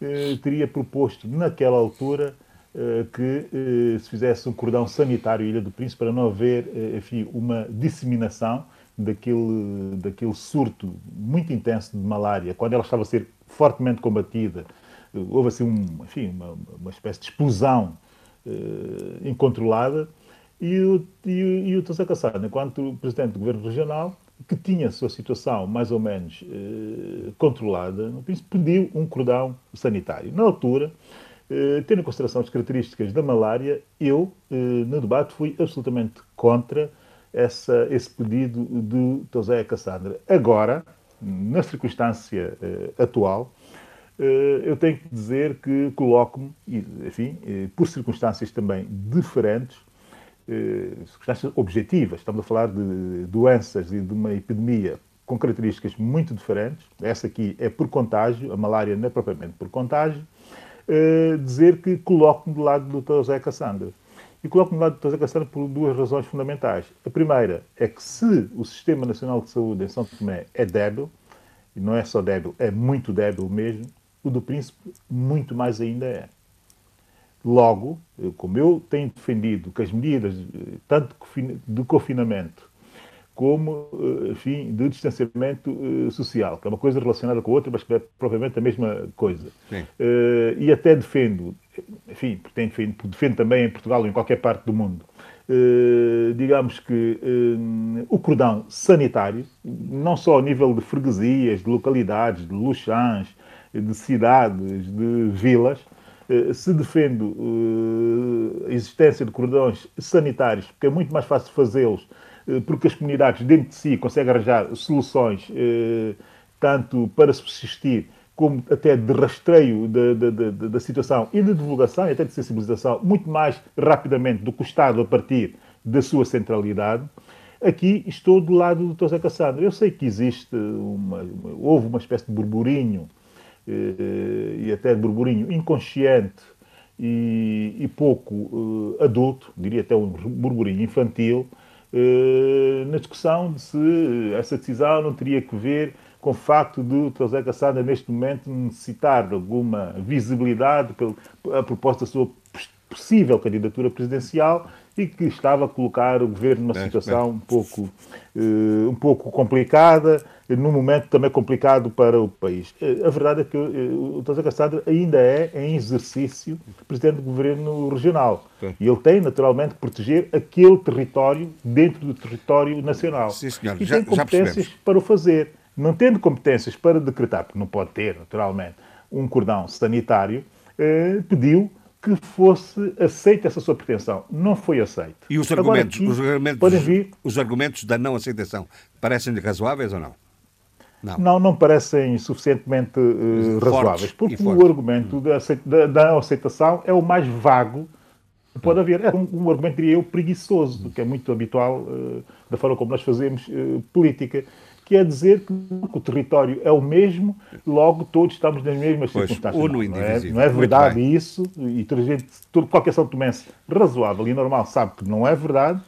eh, teria proposto, naquela altura, eh, que se fizesse um cordão sanitário Ilha do Príncipe para não haver, enfim, uma disseminação daquele, daquele surto muito intenso de malária, quando ela estava a ser fortemente combatida. Houve assim um, enfim, uma, uma espécie de explosão incontrolada e o, e, e o José Cassano, enquanto presidente do governo regional, que tinha a sua situação mais ou menos eh, controlada, pediu um cordão sanitário. Na altura, eh, tendo em consideração as características da malária, eu, no debate, fui absolutamente contra essa, esse pedido do José Cassandra. Agora, na circunstância atual, eu tenho que dizer que coloco-me, enfim, eh, por circunstâncias também diferentes, eh, circunstâncias objetivas. Estamos a falar de doenças e de uma epidemia com características muito diferentes. Essa aqui é por contágio, a malária não é propriamente por contágio. Eh, dizer que coloco-me do lado do Dr. José Cassandra. E coloco-me do lado do Dr. José Cassandra por duas razões fundamentais. A primeira é que se o Sistema Nacional de Saúde em São Tomé é débil, e não é só débil, é muito débil mesmo, o do Príncipe muito mais ainda é. Logo, como eu tenho defendido que as medidas, tanto de confinamento como eh, enfim, de distanciamento eh, social, que é uma coisa relacionada com a outra, mas que é provavelmente a mesma coisa. Uh, e até defendo, enfim, defendo, defendo também em Portugal ou em qualquer parte do mundo, digamos que o cordão sanitário, não só a nível de freguesias, de localidades, de luxãs, de cidades, de vilas, eh, se defende eh, a existência de cordões sanitários, porque é muito mais fácil fazê-los, eh, porque as comunidades dentro de si conseguem arranjar soluções tanto para subsistir como até de rastreio da, da, da, da, situação e de divulgação e até de sensibilização muito mais rapidamente do que o Estado a partir da sua centralidade. Aqui estou do lado do Dr. Zé Cassandra. Eu sei que existe uma, houve uma espécie de burburinho e até de burburinho inconsciente e, e pouco uh, adulto, diria até um burburinho infantil, uh, na discussão de se essa decisão não teria que ver com o facto de o José Cassada, neste momento, necessitar de alguma visibilidade a propósito da sua possível candidatura presidencial e que estava a colocar o governo numa situação um pouco, uh, um pouco complicada, num momento também complicado para o país. Uh, a verdade é que uh, o José Cassandra ainda é, em exercício, presidente do governo regional. E ele tem, naturalmente, que proteger aquele território dentro do território nacional. Sim, senhor. E já, tem competências para o fazer. Não tendo competências para decretar, porque não pode ter, naturalmente, um cordão sanitário, pediu que fosse aceita essa sua pretensão. Não foi aceito. E os argumentos, Agora, aqui, os, argumentos vir... os argumentos da não aceitação parecem-lhe razoáveis ou não? Não, não, não parecem suficientemente uh, razoáveis, porque o argumento da, da, da, aceitação é o mais vago que pode haver. É um, um argumento, diria eu, preguiçoso, que é muito habitual uh, da forma como nós fazemos uh, política que é dizer que o território é o mesmo, logo todos estamos nas mesmas pois, circunstâncias. Não, não, é, não é verdade isso, e gente, todo, qualquer São Tomense razoável e normal sabe que não é verdade,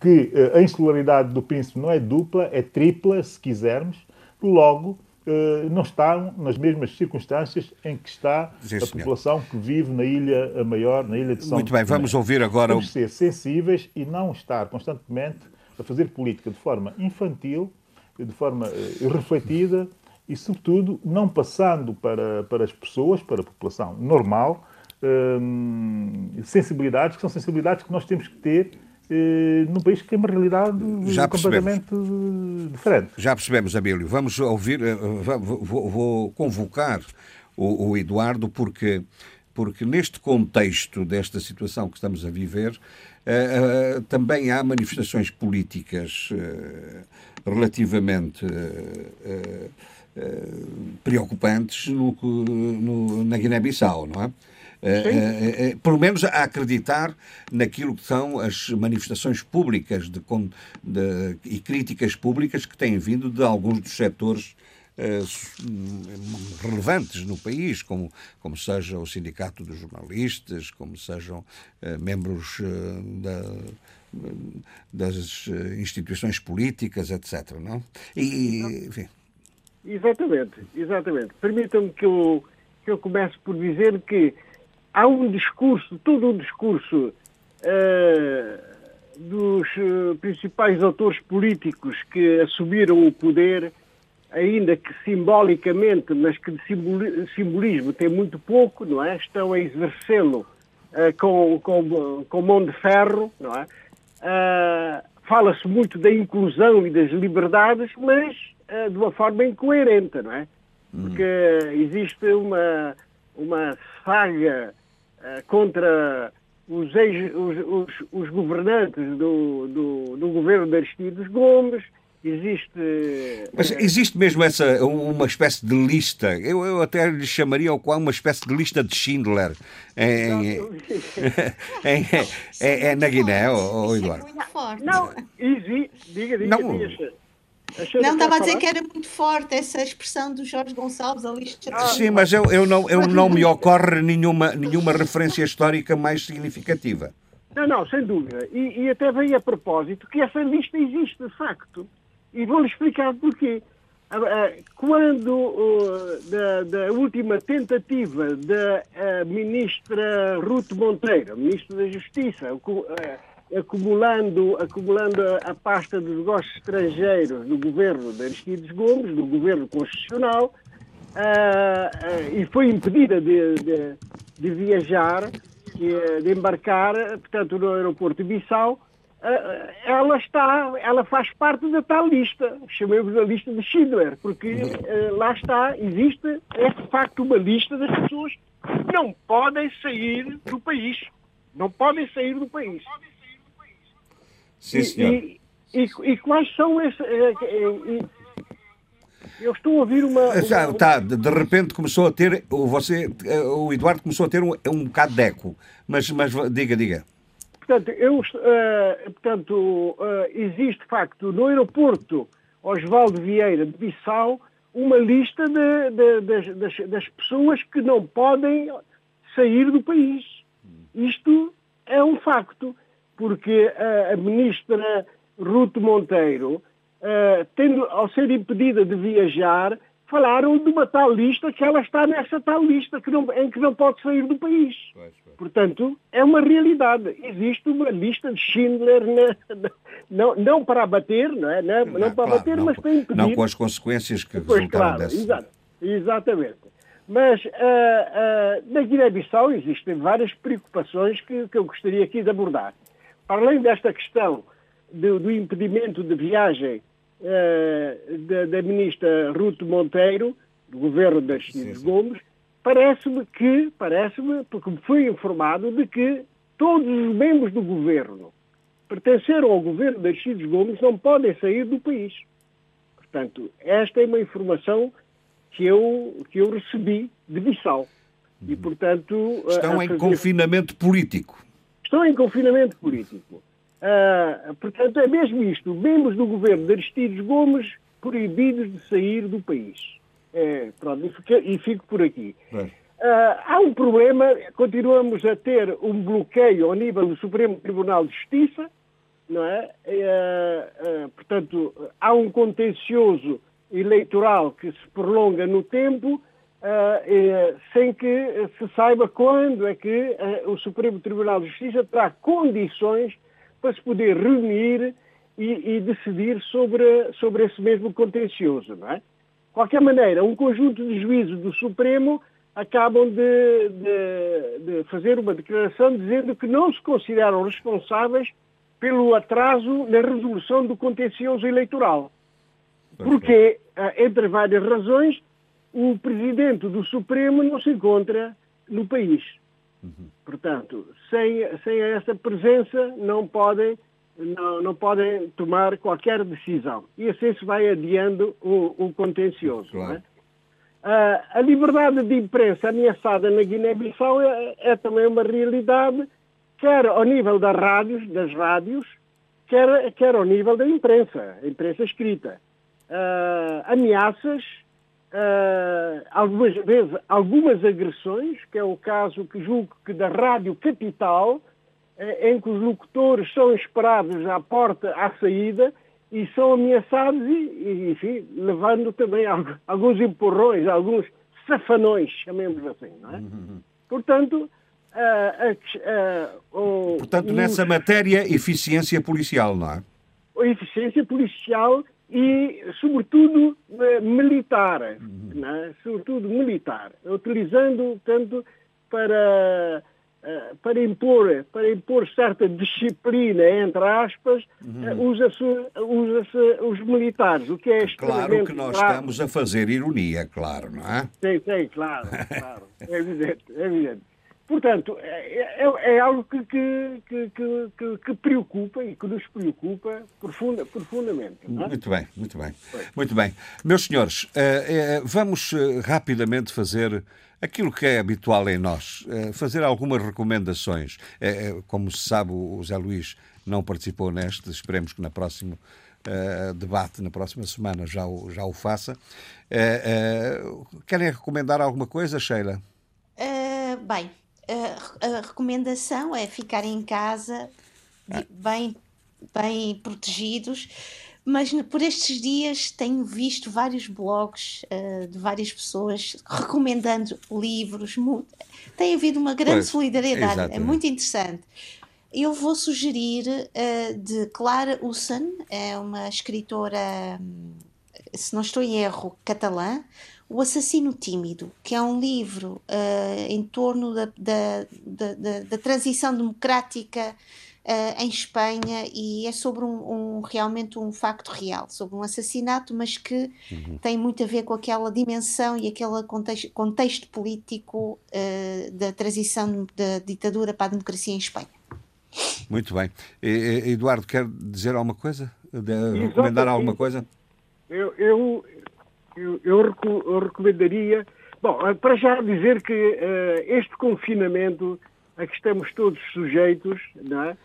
que uh, a insularidade do príncipe não é dupla, é tripla, se quisermos, logo uh, não estão nas mesmas circunstâncias em que está Sim, a população que vive na ilha maior, na ilha de São Muito bem, vamos ouvir agora... Vamos ser sensíveis e não estar constantemente a fazer política de forma infantil, de forma uh, refletida e, sobretudo, não passando para, para as pessoas, para a população normal, uh, sensibilidades que são sensibilidades que nós temos que ter eh, num país que tem uma realidade Já completamente diferente. Já percebemos, Abílio. Vamos ouvir, eh, vou, vou convocar o, o Eduardo, porque porque neste contexto desta situação que estamos a viver, uh, uh, também há manifestações políticas uh, relativamente preocupantes no, no, na Guiné-Bissau, não é? Uh, uh, pelo menos a acreditar naquilo que são as manifestações públicas de, de, e críticas públicas que têm vindo de alguns dos setores relevantes no país, como, como seja o Sindicato dos Jornalistas, como sejam membros da, das instituições políticas, etc. Não? E, enfim. Exatamente, exatamente. Permitam-me que eu, que eu comece por dizer que há um discurso, todo um discurso uh, dos uh, principais autores políticos que assumiram o poder, ainda que simbolicamente, mas que de simbolismo tem muito pouco, não é? Estão a exercê-lo uh, com, com, com mão de ferro, não é? Fala-se muito da inclusão e das liberdades, mas de uma forma incoerente, não é? Porque existe uma, uma saga eh, contra os, ex, os, os, os, governantes do, do, do governo de Aristides Gomes, existe... Mas eh, existe mesmo essa, uma espécie de lista, eu, eu até lhe chamaria ao qual uma espécie de lista de Schindler em, em, [LAUGHS] em, na Guiné, ou, Eduardo? Não, existe, diga, diga, não, diga não, estava a dizer que era muito forte essa expressão do Jorge Gonçalves, a lista. Ah, sim, mas eu, eu, não, eu não me ocorre nenhuma, nenhuma referência histórica mais significativa. Não, não, sem dúvida. E, e até veio a propósito que essa lista existe, de facto. E vou-lhe explicar porquê. Ah, ah, quando da, da, última tentativa da ministra Ruth Monteiro, ministra da Justiça, acumulando, acumulando a pasta de negócios estrangeiros do governo de Aristides Gomes, do governo constitucional, e foi impedida de, de, de viajar, de, embarcar, portanto, no aeroporto de Bissau, ela está, ela faz parte da tal lista, chamemos a lista de Schindler, porque [LAUGHS] lá está, existe, é de facto uma lista das pessoas que não podem sair do país. Não podem sair do país. Sim, senhor. E, e, e quais são esses. Eh, eh, eu estou a ouvir uma. Já, uma... Tá, de repente começou a ter. Você, eh, o Eduardo começou a ter um, um bocado de eco. Mas, mas diga, diga. Portanto, eu, uh, portanto uh, existe de facto no aeroporto Osvaldo Vieira de Bissau uma lista de, de, de, das, das pessoas que não podem sair do país. Isto é um facto porque a, a ministra Ruth Monteiro, uh, tendo, ao ser impedida de viajar, falaram de uma tal lista que ela está nessa tal lista que não, em que não pode sair do país. Pois, pois. Portanto, é uma realidade. Existe uma lista de Schindler, na, não, não para abater, não é? Não, não, não para claro, abater, mas para impedir. Não com as consequências que pois, resultaram claro, dessa. Exato, exatamente. Mas uh, uh, na Guiné-Bissau existem várias preocupações que, que eu gostaria aqui de abordar além desta questão do, do impedimento de viagem uh, da, da, ministra Ruth Monteiro, do governo das Cidades Gomes, parece-me que, parece-me, porque me fui informado de que todos os membros do governo pertenceram ao governo das Cidades Gomes não podem sair do país. Portanto, esta é uma informação que eu, que eu recebi de Bissau. E, portanto... Estão em fazer... confinamento político estão em confinamento político. Uh, portanto, é mesmo isto. Membros do governo de Aristides Gomes proibidos de sair do país. É, pronto, e fico, e fico por aqui. Uh, há um problema, continuamos a ter um bloqueio ao nível do Supremo Tribunal de Justiça, não é? Uh, portanto, há um contencioso eleitoral que se prolonga no tempo sem que se saiba quando é que o Supremo Tribunal de Justiça terá condições para se poder reunir e, e, decidir sobre, sobre esse mesmo contencioso. Não é? De qualquer maneira, um conjunto de juízes do Supremo acabam de, de, de fazer uma declaração dizendo que não se consideram responsáveis pelo atraso na resolução do contencioso eleitoral. Porque, eh, entre várias razões, o presidente do Supremo não se encontra no país. Portanto, sem, sem essa presença não podem, não, não podem tomar qualquer decisão. E assim se vai adiando o, o contencioso. Claro. não é? Ah, a liberdade de imprensa ameaçada na Guiné-Bissau é, é também uma realidade, quer ao nível das rádios, das rádios quer, quer ao nível da imprensa, a imprensa escrita. Ah, ameaças, ah, algumas vezes algumas agressões, que é o caso que julgo que da Rádio Capital, eh, em que os locutores são esperados à porta, à saída, e são ameaçados e, e, enfim, levando também algu- alguns empurrões, alguns safanões, chamemos assim, não é? Portanto, ah, a ques- ah, o- Portanto, nessa matéria, eficiência policial, não é? a eficiência policial e, sobretudo, eh, militar, né? sobretudo militar, utilizando tanto para eh, para impor para impor certa disciplina entre aspas eh, usa-se usa-se os militares o que é Claro que nós grave. estamos a fazer ironia, claro, não é? Sim, sim, claro, claro. [LAUGHS] É evidente, é evidente. Portanto, é, é- é algo que, que, que, que- preocupa e que nos preocupa profunda, profundamente. não é? Muito bem, muito bem. Muito bem. Meus senhores, eh, eh, vamos eh, rapidamente fazer aquilo que é habitual em nós, fazer algumas recomendações. Como se sabe, o Zé Luís não participou neste, esperemos que na próximo eh, debate, na próxima semana, já o, já o faça. Eh, eh, Querem recomendar alguma coisa, Sheila? Bem, a, a recomendação é ficar em casa de- bem, bem protegidos, mas por estes dias tenho visto vários blogs ah, de várias pessoas recomendando livros. Tem havido uma grande Pois, solidariedade, é exatamente. muito interessante. Eu vou sugerir ah, de Clara Usson, é uma escritora hum, se não estou em erro, catalã, O Assassino Tímido, que é um livro eh, em torno da, da, da, da- da transição democrática eh, em Espanha e é sobre um, um- realmente um facto real, sobre um assassinato, mas que tem muito a ver com aquela dimensão e aquele contexto, contexto político eh, da transição da ditadura para a democracia em Espanha. Muito bem. E- Eduardo, quer dizer alguma coisa? De- recomendar alguma coisa? Eu, eu, eu, eu recomendaria. Bom, eh, para já dizer que eh, este confinamento a que estamos todos sujeitos, não é?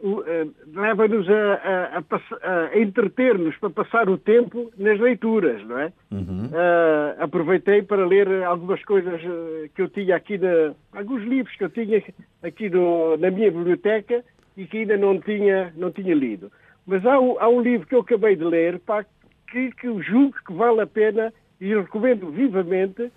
O- eh, leva-nos a, a, a a entreter-nos para passar o tempo nas leituras, não é? Eh, aproveitei para ler algumas coisas que eu tinha aqui, na, alguns livros que eu tinha aqui no- na minha biblioteca e que ainda não tinha, não tinha lido. Mas há, um- há um livro que eu acabei de ler pá, que, que eu julgo que vale a pena e recomendo vivamente,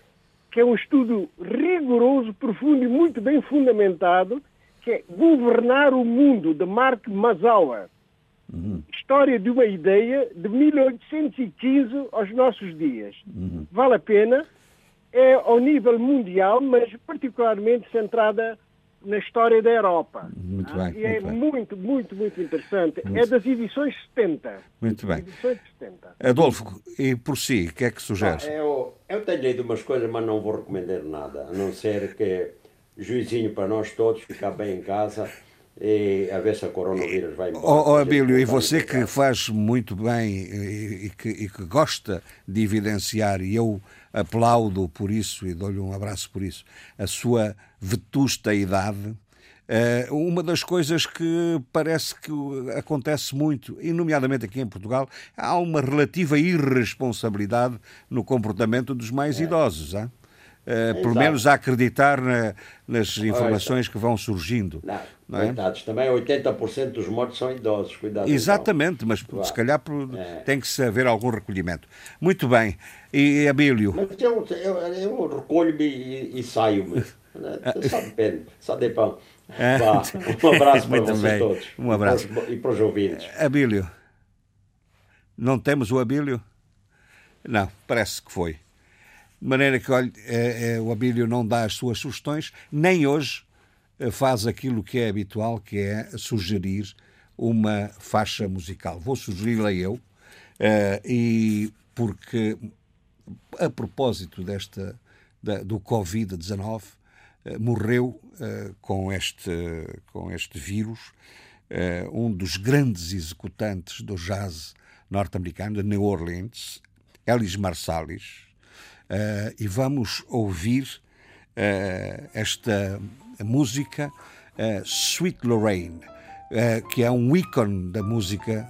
que é um estudo rigoroso, profundo e muito bem fundamentado, que é Governar o Mundo, de Mark Mazawa. História de uma ideia de 1815 aos nossos dias. Vale a pena. É ao nível mundial, mas particularmente centrada na história da Europa. Muito Ah, bem, E é muito bem. muito, muito, muito interessante. É das edições 70. Muito bem. Edições 70. Adolfo, e por si, o que é que sugeres? Eu, eu tenho lido umas coisas, mas não vou recomendar nada, a não ser que juizinho para nós todos, ficar bem em casa e a ver se a coronavírus vai embora. Ó oh, Abílio, e você que faz muito bem e, e que, e que gosta de evidenciar, e eu aplaudo por isso e dou-lhe um abraço por isso, a sua vetusta idade. eh, uma das coisas que parece que acontece muito, e nomeadamente aqui em Portugal, há uma relativa irresponsabilidade no comportamento dos mais idosos. hã? Eh, pelo menos a acreditar na- nas informações que vão surgindo. Não, não é? coitados, também 80% dos mortos são idosos, cuidado. então. Exatamente, mas se Claro. calhar por- É. tem que haver algum recolhimento. Muito bem. E Abílio? Mas eu, eu, eu recolho-me e, e saio-me. [LAUGHS] Só depende, só de pão. Vá, um abraço para vocês bem. todos. Um abraço. E para, os, e para os ouvintes. Abílio? Não temos o Abílio? Não, parece que foi. De maneira que, olha, é, é, o Abílio não dá as suas sugestões, nem hoje, faz aquilo que é habitual, que é sugerir uma faixa musical. Vou sugeri-la eu, e porque a propósito desta da, do Covid-19, morreu com, este, com este vírus um dos grandes executantes do jazz norte-americano, de New Orleans, Ellis Marsalis, e vamos ouvir esta música Sweet Lorraine, que é um ícone da música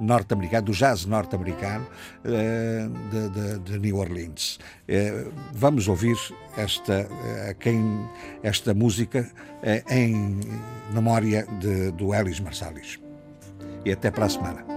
norte-americano, do jazz norte-americano de, de, de, New Orleans. vamos ouvir esta, quem, esta música em memória de, do Ellis Marsalis. E até para a semana.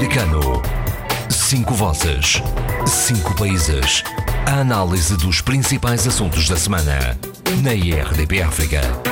Africano. Cinco vozes. Cinco países. A análise dos principais assuntos da semana. Na IRDP África.